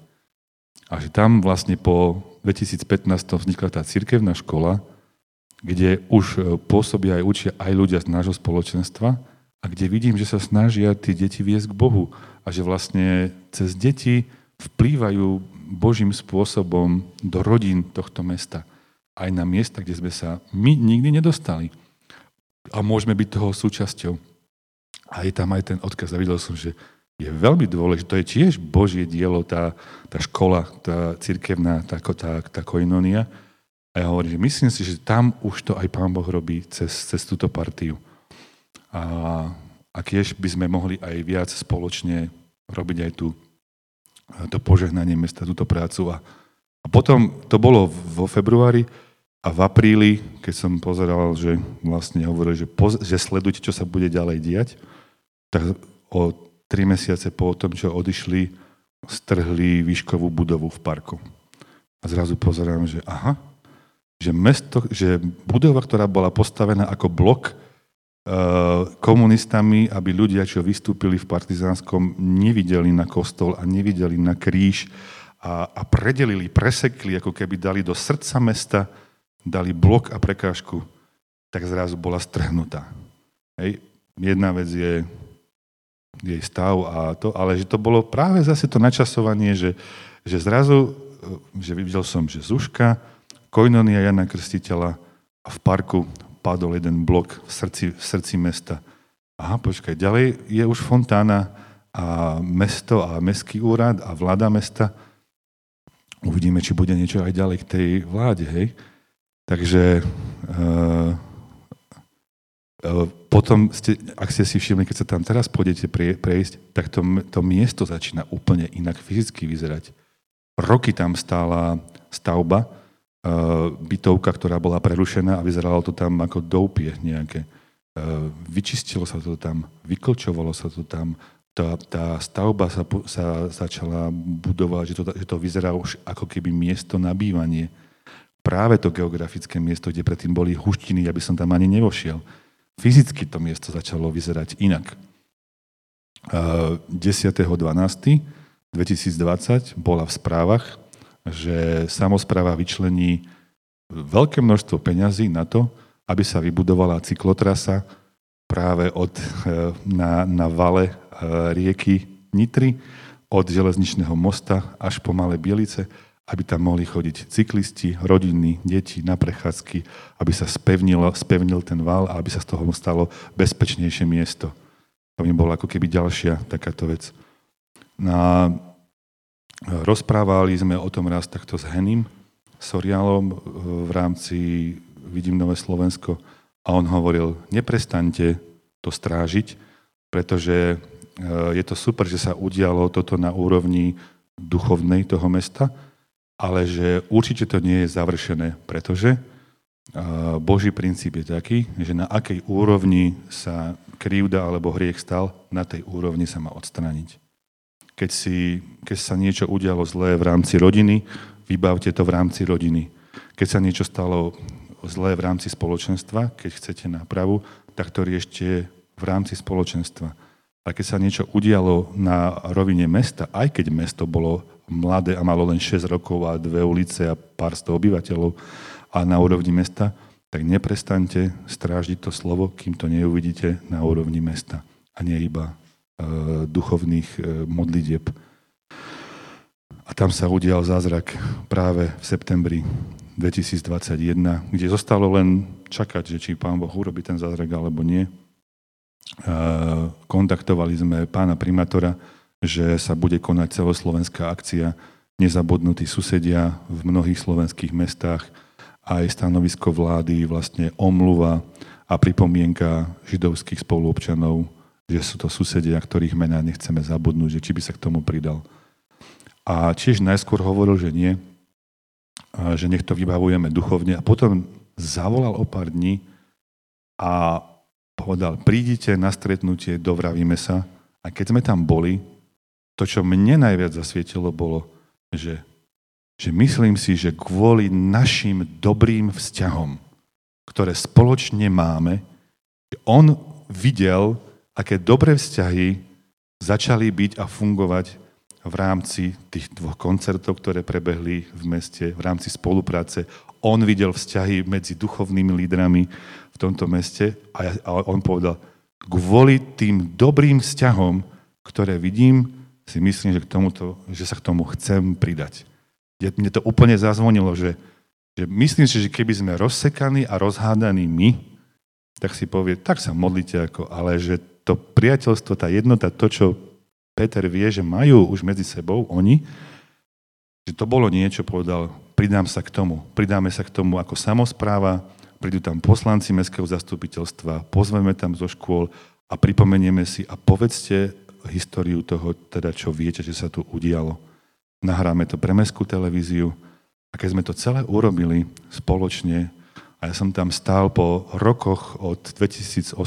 A že tam vlastne po 2015 vznikla tá cirkevná škola, kde už e, pôsobia aj učia aj ľudia z nášho spoločenstva a kde vidím, že sa snažia tie deti viesť k Bohu a že vlastne cez deti vplývajú Božím spôsobom do rodín tohto mesta. Aj na miesta, kde sme sa my nikdy nedostali. A môžeme byť toho súčasťou. A je tam aj ten odkaz. A videl som, že je veľmi dôležité. To je tiež Božie dielo, tá, tá škola, tá cirkevná, tá, tá, tá koinonia. A ja hovorím, že myslím si, že tam už to aj Pán Boh robí cez, cez túto partiu. A, a tiež by sme mohli aj viac spoločne robiť aj tú, to požehnanie mesta, túto prácu. A, a potom to bolo vo februári a v apríli, keď som pozeral, že vlastne hovoril, že, poz, že sledujte, čo sa bude ďalej diať, tak o tri mesiace po tom, čo odišli strhli výškovú budovu v parku. A zrazu pozerám, že aha, že, mesto, že budova, ktorá bola postavená ako blok Eh, komunistami, aby ľudia, čo vystúpili v partizánskom, nevideli na kostol a nevideli na kríž a, a predelili, presekli, ako keby dali do srdca mesta, dali blok a prekážku, tak zrazu bola strhnutá. Hej. Jedna vec je jej stav a to, ale že to bolo práve zase to načasovanie, že, že zrazu, eh, že videl som, že Zuška, Kojnonia Jana Krstiteľa a v parku padol jeden blok v srdci, v srdci mesta. Aha, počkaj, ďalej je už fontána a mesto a mestský úrad a vláda mesta. Uvidíme, či bude niečo aj ďalej k tej vláde, hej. Takže uh, uh, potom, ste, ak ste si všimli, keď sa tam teraz pôjdete pre, prejsť, tak to, to miesto začína úplne inak fyzicky vyzerať. Roky tam stála stavba, Eh, bytovka, ktorá bola prerušená a vyzeralo to tam ako doupie nejaké. Eh, vyčistilo sa to tam, vyklčovalo sa to tam, tá, tá stavba sa, sa začala budovať, že to, že to vyzerá už ako keby miesto na bývanie. Práve to geografické miesto, kde predtým boli huštiny, aby som tam ani nevošiel. Fyzicky to miesto začalo vyzerať inak. 10.12.2020 eh, bola v správach že samozpráva vyčlení veľké množstvo peňazí na to, aby sa vybudovala cyklotrasa práve od, eh, na, na vale eh, rieky Nitry, od železničného mosta až po Malé Bielice, aby tam mohli chodiť cyklisti, rodiny, deti na prechádzky, aby sa spevnil, spevnil ten val a aby sa z toho stalo bezpečnejšie miesto. To mi bola ako keby ďalšia takáto vec. Na Rozprávali sme o tom raz takto s Henim Sorialom e, v rámci Vidím Nové Slovensko a on hovoril, neprestaňte to strážiť, pretože e, je to super, že sa udialo toto na úrovni duchovnej toho mesta, ale že určite to nie je završené, pretože Boží princíp je taký, že na akej úrovni sa krivda alebo hriech stal, na tej úrovni sa má odstrániť keď, si, keď sa niečo udialo zlé v rámci rodiny, vybavte to v rámci rodiny. Keď sa niečo stalo zlé v rámci spoločenstva, keď chcete nápravu, tak to riešte v rámci spoločenstva. A keď sa niečo udialo na rovine mesta, aj keď mesto bolo mladé a malo len 6 rokov a dve ulice a pár sto obyvateľov a na úrovni mesta, tak neprestaňte strážiť to slovo, kým to neuvidíte na úrovni mesta a nie iba Eh, duchovných eh, modlitieb. A tam sa udial zázrak práve v septembri 2021, kde zostalo len čakať, že či pán Boh urobí ten zázrak alebo nie. Eh, kontaktovali sme pána primátora, že sa bude konať celoslovenská akcia Nezabudnutí susedia v mnohých slovenských mestách aj stanovisko vlády, vlastne omluva a pripomienka židovských spoluobčanov že sú to susedia, ktorých mená nechceme zabudnúť, že či by sa k tomu pridal. A tiež najskôr hovoril, že nie, že nech to vybavujeme duchovne a potom zavolal o pár dní a povedal, prídite na stretnutie, dovravíme sa. A keď sme tam boli, to, čo mne najviac zasvietilo, bolo, že, že myslím si, že kvôli našim dobrým vzťahom, ktoré spoločne máme, on videl, aké dobré vzťahy začali byť a fungovať v rámci tých dvoch koncertov, ktoré prebehli v meste, v rámci spolupráce. On videl vzťahy medzi duchovnými lídrami v tomto meste a, a on povedal, kvôli tým dobrým vzťahom, ktoré vidím, si myslím, že, k tomuto, že sa k tomu chcem pridať. Mne to úplne zazvonilo, že, že myslím si, že keby sme rozsekaní a rozhádaní my, tak si povie, tak sa modlite ako, ale že to priateľstvo, tá jednota, to, čo Peter vie, že majú už medzi sebou oni, že to bolo niečo, povedal, pridám sa k tomu. Pridáme sa k tomu ako samozpráva, prídu tam poslanci mestského zastupiteľstva, pozveme tam zo škôl a pripomenieme si a povedzte históriu toho, teda čo viete, že sa tu udialo. Nahráme to pre mestskú televíziu a keď sme to celé urobili spoločne, a ja som tam stál po rokoch od 2008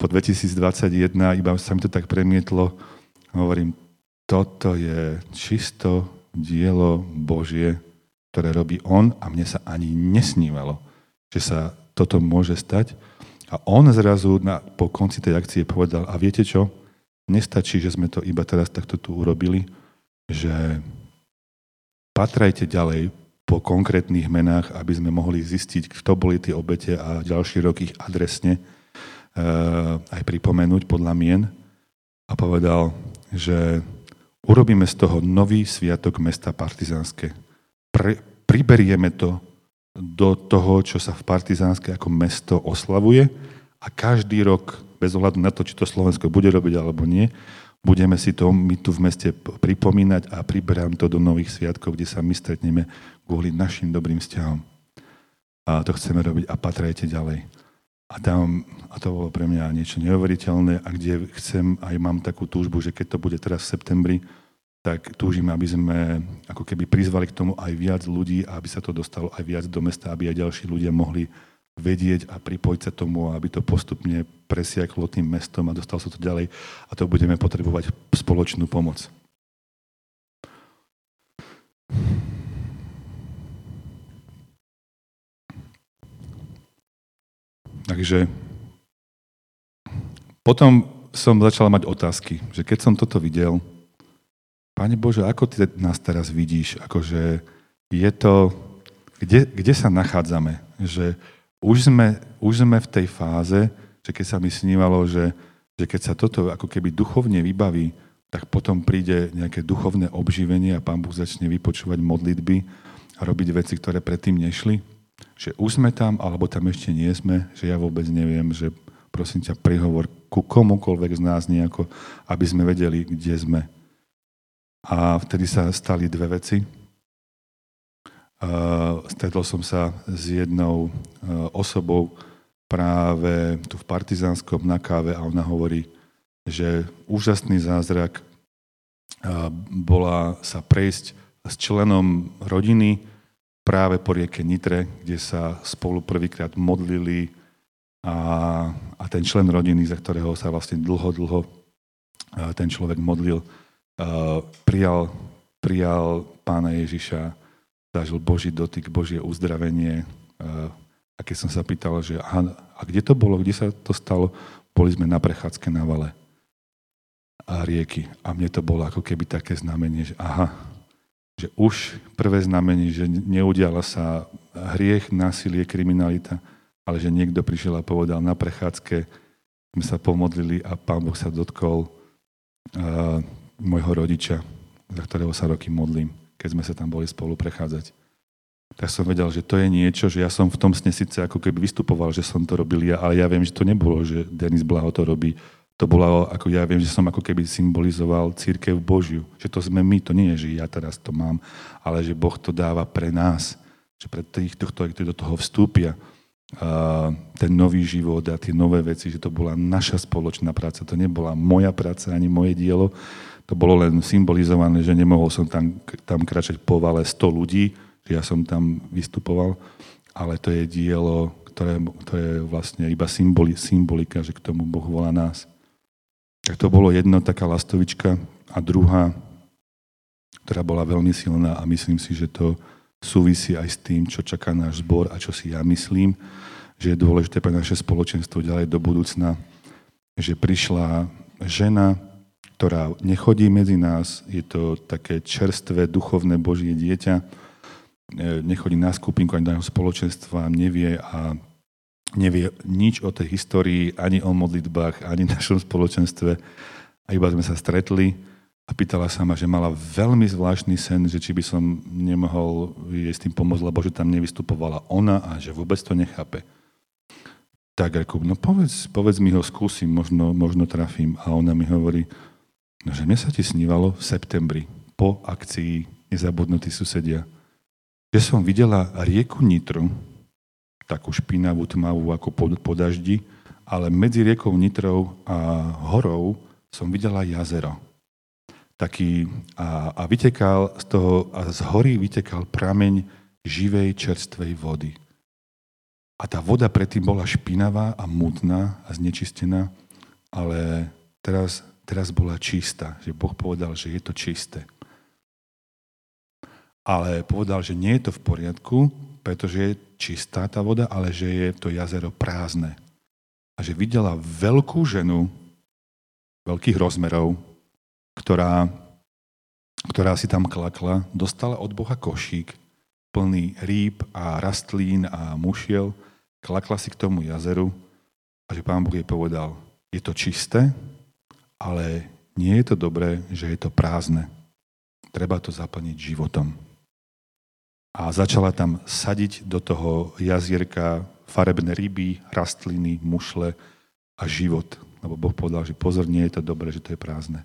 po 2021, iba sa mi to tak premietlo, hovorím, toto je čisto dielo Božie, ktoré robí on a mne sa ani nesnívalo, že sa toto môže stať. A on zrazu na, po konci tej akcie povedal, a viete čo, nestačí, že sme to iba teraz takto tu urobili, že patrajte ďalej po konkrétnych menách, aby sme mohli zistiť, kto boli tie obete a ďalší rok ich adresne uh, aj pripomenúť podľa mien. A povedal, že urobíme z toho nový sviatok mesta Partizánske. Pre, priberieme to do toho, čo sa v Partizánske ako mesto oslavuje a každý rok, bez ohľadu na to, či to Slovensko bude robiť alebo nie, budeme si to my tu v meste pripomínať a priberám to do nových sviatkov, kde sa my stretneme kvôli našim dobrým vzťahom. A to chceme robiť a patrajte ďalej. A, tam, a to bolo pre mňa niečo neuveriteľné a kde chcem, aj mám takú túžbu, že keď to bude teraz v septembri, tak túžim, aby sme ako keby prizvali k tomu aj viac ľudí aby sa to dostalo aj viac do mesta, aby aj ďalší ľudia mohli vedieť a pripojiť sa tomu, aby to postupne presiaklo tým mestom a dostalo sa to ďalej a to budeme potrebovať spoločnú pomoc. Takže potom som začal mať otázky, že keď som toto videl, Pane Bože, ako ty nás teraz vidíš? Akože je to, kde, kde sa nachádzame? Že už sme, už sme v tej fáze, že keď sa mi snívalo, že, že keď sa toto ako keby duchovne vybaví, tak potom príde nejaké duchovné obživenie a Pán Boh začne vypočúvať modlitby a robiť veci, ktoré predtým nešli. Že už sme tam, alebo tam ešte nie sme, že ja vôbec neviem, že prosím ťa, prihovor ku komukoľvek z nás nejako, aby sme vedeli, kde sme. A vtedy sa stali dve veci. Uh, stretol som sa s jednou uh, osobou práve tu v Partizánskom na káve a ona hovorí, že úžasný zázrak uh, bola sa prejsť s členom rodiny práve po rieke Nitre, kde sa spolu prvýkrát modlili a, a ten člen rodiny, za ktorého sa vlastne dlho, dlho ten človek modlil, prijal, prijal pána Ježiša zažil Boží dotyk, Božie uzdravenie. A keď som sa pýtal, že aha, a kde to bolo, kde sa to stalo, boli sme na prechádzke na vale a rieky. A mne to bolo ako keby také znamenie, že aha, že už prvé znamenie, že neudiala sa hriech, násilie, kriminalita, ale že niekto prišiel a povedal na prechádzke, sme sa pomodlili a Pán Boh sa dotkol uh, môjho rodiča, za ktorého sa roky modlím keď sme sa tam boli spolu prechádzať. Tak som vedel, že to je niečo, že ja som v tom sne síce ako keby vystupoval, že som to robil ja, ale ja viem, že to nebolo, že Denis Blaho to robí. To bolo, ako ja viem, že som ako keby symbolizoval církev Božiu. Že to sme my, to nie je, že ja teraz to mám, ale že Boh to dáva pre nás. Že pre tých, ktorí do toho vstúpia. Ten nový život a tie nové veci, že to bola naša spoločná práca. To nebola moja práca ani moje dielo, to bolo len symbolizované, že nemohol som tam, tam kračať po vale 100 ľudí, že ja som tam vystupoval, ale to je dielo, ktoré, to je vlastne iba symboli, symbolika, že k tomu Boh volá nás. Tak to bolo jedno, taká lastovička a druhá, ktorá bola veľmi silná a myslím si, že to súvisí aj s tým, čo čaká náš zbor a čo si ja myslím, že je dôležité pre naše spoločenstvo ďalej do budúcna, že prišla žena, ktorá nechodí medzi nás, je to také čerstvé, duchovné Božie dieťa, e, nechodí na skupinku ani do spoločenstva, nevie a nevie nič o tej histórii, ani o modlitbách, ani našom spoločenstve. A iba sme sa stretli a pýtala sa ma, že mala veľmi zvláštny sen, že či by som nemohol jej s tým pomôcť, lebo že tam nevystupovala ona a že vôbec to nechápe. Tak reku, no povedz, povedz mi ho, skúsim, možno, možno trafím. A ona mi hovorí, No, že mne sa ti snívalo v septembri, po akcii Nezabudnutí susedia, že som videla rieku Nitru, takú špinavú, tmavú ako po, po daždi, ale medzi riekou Nitrou a horou som videla jazero. Taký, a, a vytekal z toho, a z hory vytekal prameň živej čerstvej vody. A tá voda predtým bola špinavá a mutná a znečistená, ale teraz teraz bola čistá, že Boh povedal, že je to čisté. Ale povedal, že nie je to v poriadku, pretože je čistá tá voda, ale že je to jazero prázdne. A že videla veľkú ženu, veľkých rozmerov, ktorá, ktorá si tam klakla, dostala od Boha košík plný rýb a rastlín a mušiel, klakla si k tomu jazeru a že pán Boh jej povedal, je to čisté, ale nie je to dobré, že je to prázdne. Treba to zaplniť životom. A začala tam sadiť do toho jazierka farebné ryby, rastliny, mušle a život. Lebo Boh povedal, že pozor, nie je to dobré, že to je prázdne.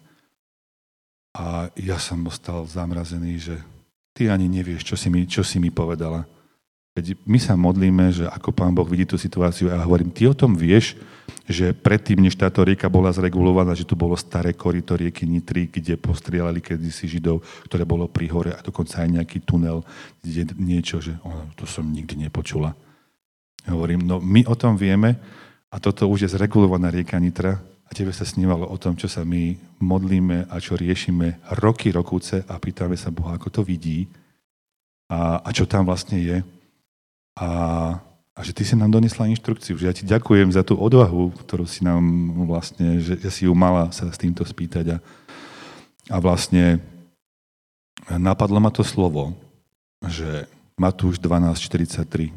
A ja som ostal zamrazený, že ty ani nevieš, čo si mi, čo si mi povedala. Veď my sa modlíme, že ako Pán Boh vidí tú situáciu a ja hovorím, ty o tom vieš, že predtým, než táto rieka bola zregulovaná, že tu bolo staré korito rieky Nitry, kde postrielali kedysi Židov, ktoré bolo pri hore a dokonca aj nejaký tunel, kde niečo, že oh, to som nikdy nepočula. Ja hovorím, no my o tom vieme a toto už je zregulovaná rieka Nitra a tebe sa snívalo o tom, čo sa my modlíme a čo riešime roky, rokúce a pýtame sa Boha, ako to vidí a, a čo tam vlastne je. A, a že ty si nám donesla inštrukciu, že ja ti ďakujem za tú odvahu, ktorú si nám vlastne, že, že si ju mala sa s týmto spýtať. A, a vlastne napadlo ma to slovo, že Matúš 12.43.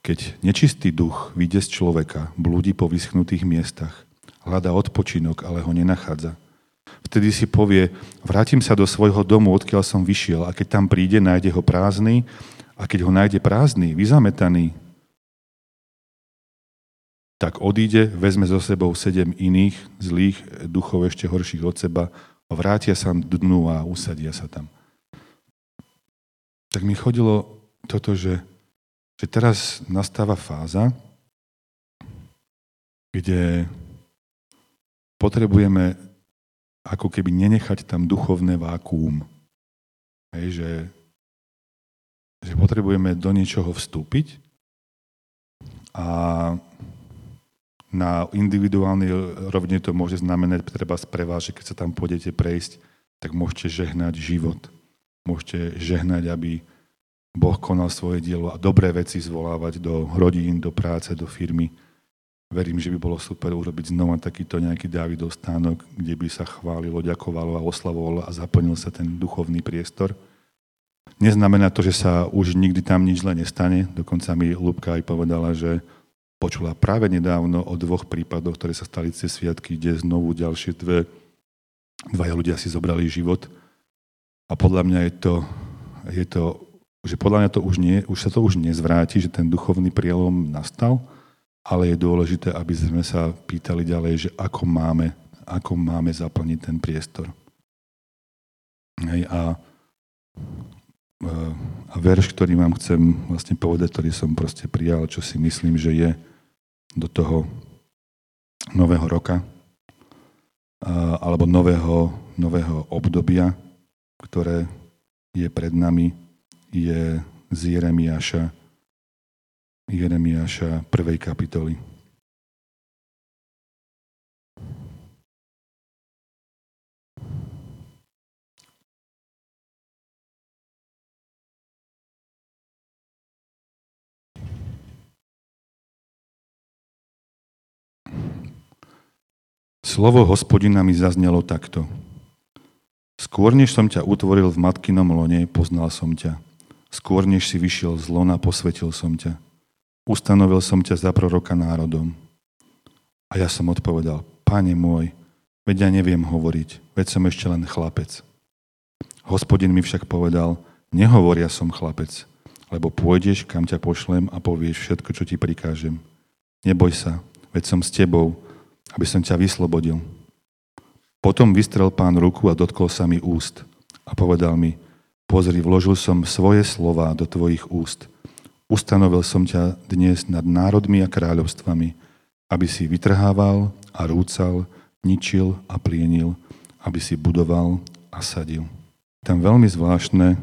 Keď nečistý duch vyjde z človeka, blúdi po vyschnutých miestach, hľadá odpočinok, ale ho nenachádza. Vtedy si povie, vrátim sa do svojho domu, odkiaľ som vyšiel a keď tam príde, nájde ho prázdny a keď ho nájde prázdny, vyzametaný, tak odíde, vezme so sebou sedem iných zlých duchov ešte horších od seba a vrátia sa dnu a usadia sa tam. Tak mi chodilo toto, že, že teraz nastáva fáza, kde potrebujeme ako keby nenechať tam duchovné vákuum. Hej, že že potrebujeme do niečoho vstúpiť a na individuálnej rovne to môže znamenať treba že keď sa tam pôjdete prejsť, tak môžete žehnať život. Môžete žehnať, aby Boh konal svoje dielo a dobré veci zvolávať do rodín, do práce, do firmy. Verím, že by bolo super urobiť znova takýto nejaký Dávidov stánok, kde by sa chválilo, ďakovalo a oslavovalo a zaplnil sa ten duchovný priestor. Neznamená to, že sa už nikdy tam nič zle nestane. Dokonca mi Lubka aj povedala, že počula práve nedávno o dvoch prípadoch, ktoré sa stali cez sviatky, kde znovu ďalšie dve, dvaja ľudia si zobrali život. A podľa mňa je to, je to že podľa mňa to už, nie, už sa to už nezvráti, že ten duchovný prielom nastal, ale je dôležité, aby sme sa pýtali ďalej, že ako máme, ako máme zaplniť ten priestor. Hej, a a verš, ktorý vám chcem vlastne povedať, ktorý som proste prijal, čo si myslím, že je do toho nového roka alebo nového, nového obdobia, ktoré je pred nami, je z Jeremiáša, Jeremiáša 1. kapitoly. Slovo hospodina mi zaznelo takto. Skôr, než som ťa utvoril v matkinom lone, poznal som ťa. Skôr, než si vyšiel z lona, posvetil som ťa. Ustanovil som ťa za proroka národom. A ja som odpovedal, Pane môj, veď ja neviem hovoriť, veď som ešte len chlapec. Hospodin mi však povedal, nehovoria som chlapec, lebo pôjdeš, kam ťa pošlem a povieš všetko, čo ti prikážem. Neboj sa, veď som s tebou, aby som ťa vyslobodil. Potom vystrel pán ruku a dotkol sa mi úst a povedal mi, pozri, vložil som svoje slova do tvojich úst. Ustanovil som ťa dnes nad národmi a kráľovstvami, aby si vytrhával a rúcal, ničil a plienil, aby si budoval a sadil. Tam veľmi zvláštne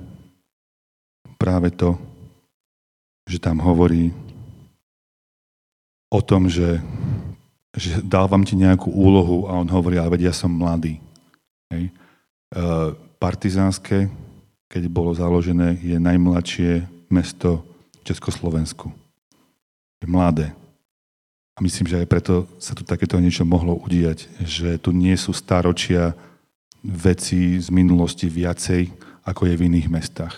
práve to, že tam hovorí o tom, že že dal vám ti nejakú úlohu a on hovorí, ale vedia, som mladý. Hej. E, partizánske, keď bolo založené, je najmladšie mesto v Československu. Je mladé. A myslím, že aj preto sa tu takéto niečo mohlo udiať, že tu nie sú staročia veci z minulosti viacej, ako je v iných mestách.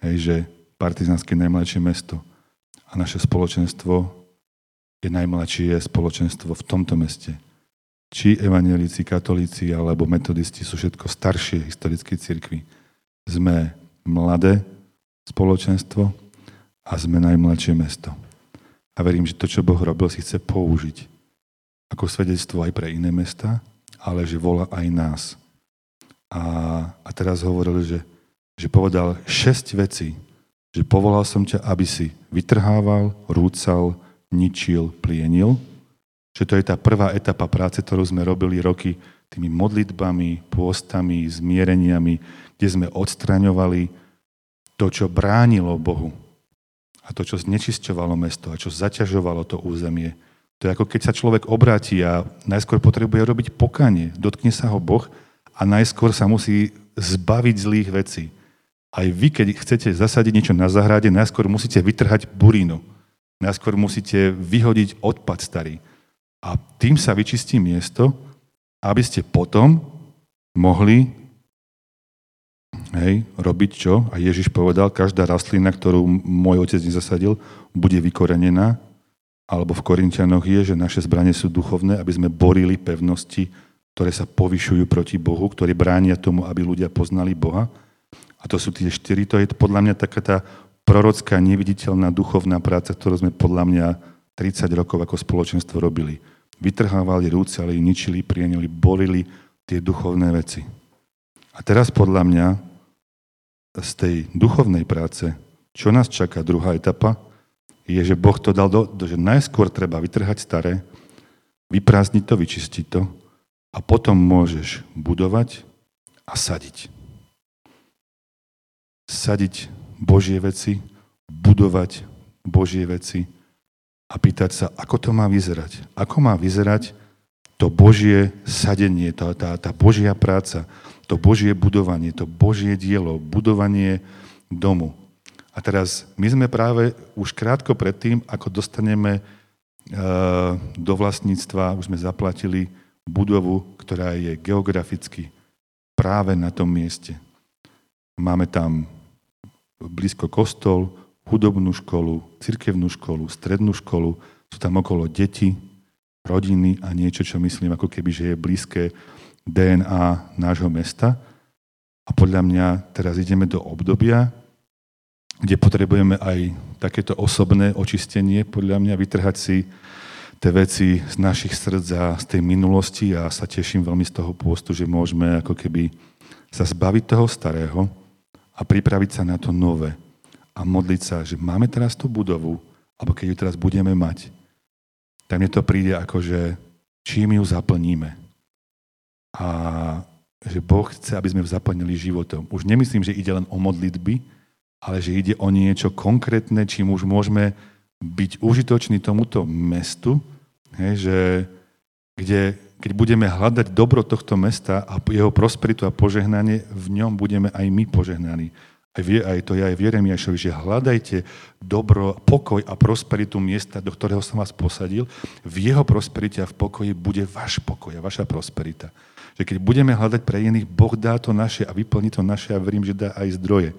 Hej, že partizánske najmladšie mesto a naše spoločenstvo je najmladšie spoločenstvo v tomto meste. Či evangelici, katolíci alebo metodisti sú všetko staršie historické cirkvy. Sme mladé spoločenstvo a sme najmladšie mesto. A verím, že to, čo Boh robil, si chce použiť ako svedectvo aj pre iné mesta, ale že volá aj nás. A, a teraz hovoril, že, že povedal šesť vecí, že povolal som ťa, aby si vytrhával, rúcal, ničil, plienil. Že to je tá prvá etapa práce, ktorú sme robili roky tými modlitbami, pôstami, zmiereniami, kde sme odstraňovali to, čo bránilo Bohu a to, čo znečisťovalo mesto a čo zaťažovalo to územie. To je ako keď sa človek obráti a najskôr potrebuje robiť pokanie. Dotkne sa ho Boh a najskôr sa musí zbaviť zlých vecí. Aj vy, keď chcete zasadiť niečo na zahrade, najskôr musíte vytrhať burínu. Najskôr musíte vyhodiť odpad starý. A tým sa vyčistí miesto, aby ste potom mohli hej, robiť čo? A Ježiš povedal, každá rastlina, ktorú môj otec nezasadil, bude vykorenená. Alebo v Korintianoch je, že naše zbranie sú duchovné, aby sme borili pevnosti, ktoré sa povyšujú proti Bohu, ktoré bránia tomu, aby ľudia poznali Boha. A to sú tie štyri. To je podľa mňa taká tá prorocká, neviditeľná duchovná práca, ktorú sme podľa mňa 30 rokov ako spoločenstvo robili. Vytrhávali, rúcali, ničili, prienili, borili tie duchovné veci. A teraz podľa mňa z tej duchovnej práce, čo nás čaká druhá etapa, je, že Boh to dal do, že najskôr treba vytrhať staré, vyprázdniť to, vyčistiť to a potom môžeš budovať a sadiť sadiť Božie veci, budovať Božie veci a pýtať sa, ako to má vyzerať. Ako má vyzerať to Božie sadenie, tá, tá, tá Božia práca, to Božie budovanie, to Božie dielo, budovanie domu. A teraz my sme práve už krátko pred tým, ako dostaneme uh, do vlastníctva, už sme zaplatili budovu, ktorá je geograficky práve na tom mieste. Máme tam blízko kostol, hudobnú školu, cirkevnú školu, strednú školu, sú tam okolo deti, rodiny a niečo, čo myslím ako keby, že je blízke DNA nášho mesta. A podľa mňa teraz ideme do obdobia, kde potrebujeme aj takéto osobné očistenie, podľa mňa vytrhať si tie veci z našich srdc a z tej minulosti. A sa teším veľmi z toho pôstu, že môžeme ako keby sa zbaviť toho starého a pripraviť sa na to nové. A modliť sa, že máme teraz tú budovu, alebo keď ju teraz budeme mať, tak mne to príde ako, že čím ju zaplníme. A že Boh chce, aby sme ju zaplnili životom. Už nemyslím, že ide len o modlitby, ale že ide o niečo konkrétne, čím už môžeme byť užitoční tomuto mestu, hej, že, kde keď budeme hľadať dobro tohto mesta a jeho prosperitu a požehnanie, v ňom budeme aj my požehnaní. Aj, vie, aj to je aj v Jeremiašovi, že hľadajte dobro, pokoj a prosperitu miesta, do ktorého som vás posadil. V jeho prosperite a v pokoji bude váš pokoj a vaša prosperita. Že keď budeme hľadať pre iných, Boh dá to naše a vyplní to naše a verím, že dá aj zdroje.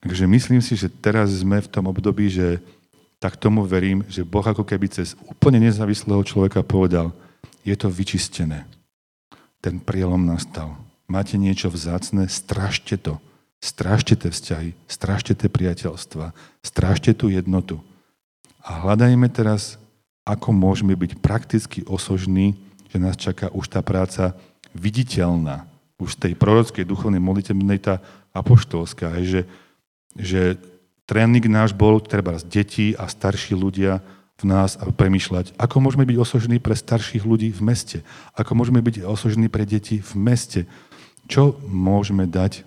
Takže myslím si, že teraz sme v tom období, že tak tomu verím, že Boh ako keby cez úplne nezávislého človeka povedal – je to vyčistené. Ten prielom nastal. Máte niečo vzácne, strašte to. Strážte tie vzťahy, strážte tie priateľstva, strážte tú jednotu. A hľadajme teraz, ako môžeme byť prakticky osožní, že nás čaká už tá práca viditeľná. Už z tej prorockej duchovnej modlitebnej tá apoštolská, že, že tréning náš bol, treba z detí a starší ľudia, v nás a premyšľať, ako môžeme byť osožní pre starších ľudí v meste, ako môžeme byť osožní pre deti v meste, čo môžeme dať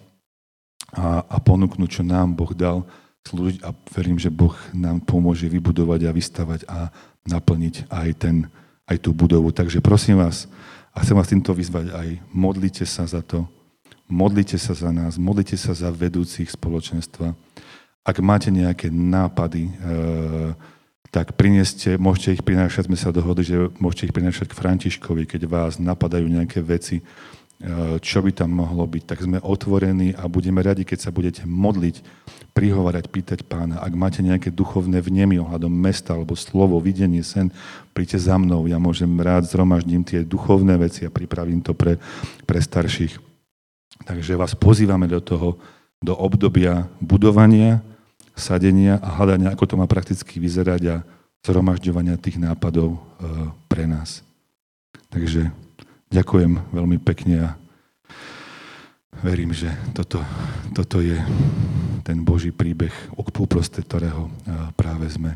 a, a ponúknuť, čo nám Boh dal slúžiť a verím, že Boh nám pomôže vybudovať a vystavať a naplniť aj ten aj tú budovu. Takže prosím vás, a chcem vás týmto vyzvať aj, modlite sa za to, modlite sa za nás, modlite sa za vedúcich spoločenstva. Ak máte nejaké nápady, e, tak prineste, môžete ich prinášať, sme sa dohodli, že môžete ich prinášať k Františkovi, keď vás napadajú nejaké veci, Eh, čo by tam mohlo byť, tak sme otvorení a budeme radi, keď sa budete modliť, prihovárať, pýtať pána. Ak máte nejaké duchovné vnemy ohľadom mesta alebo slovo, videnie, sen, príďte za mnou. Ja môžem rád zhromaždím tie duchovné veci a pripravím to pre, pre starších. Takže vás pozývame do toho, do obdobia budovania, sadenia a hľadania, ako to má prakticky vyzerať a zhromažďovania tých nápadov eh, pre nás. Takže Ďakujem veľmi pekne a verím, že toto, toto je ten Boží príbeh, uprostred ktorého práve sme.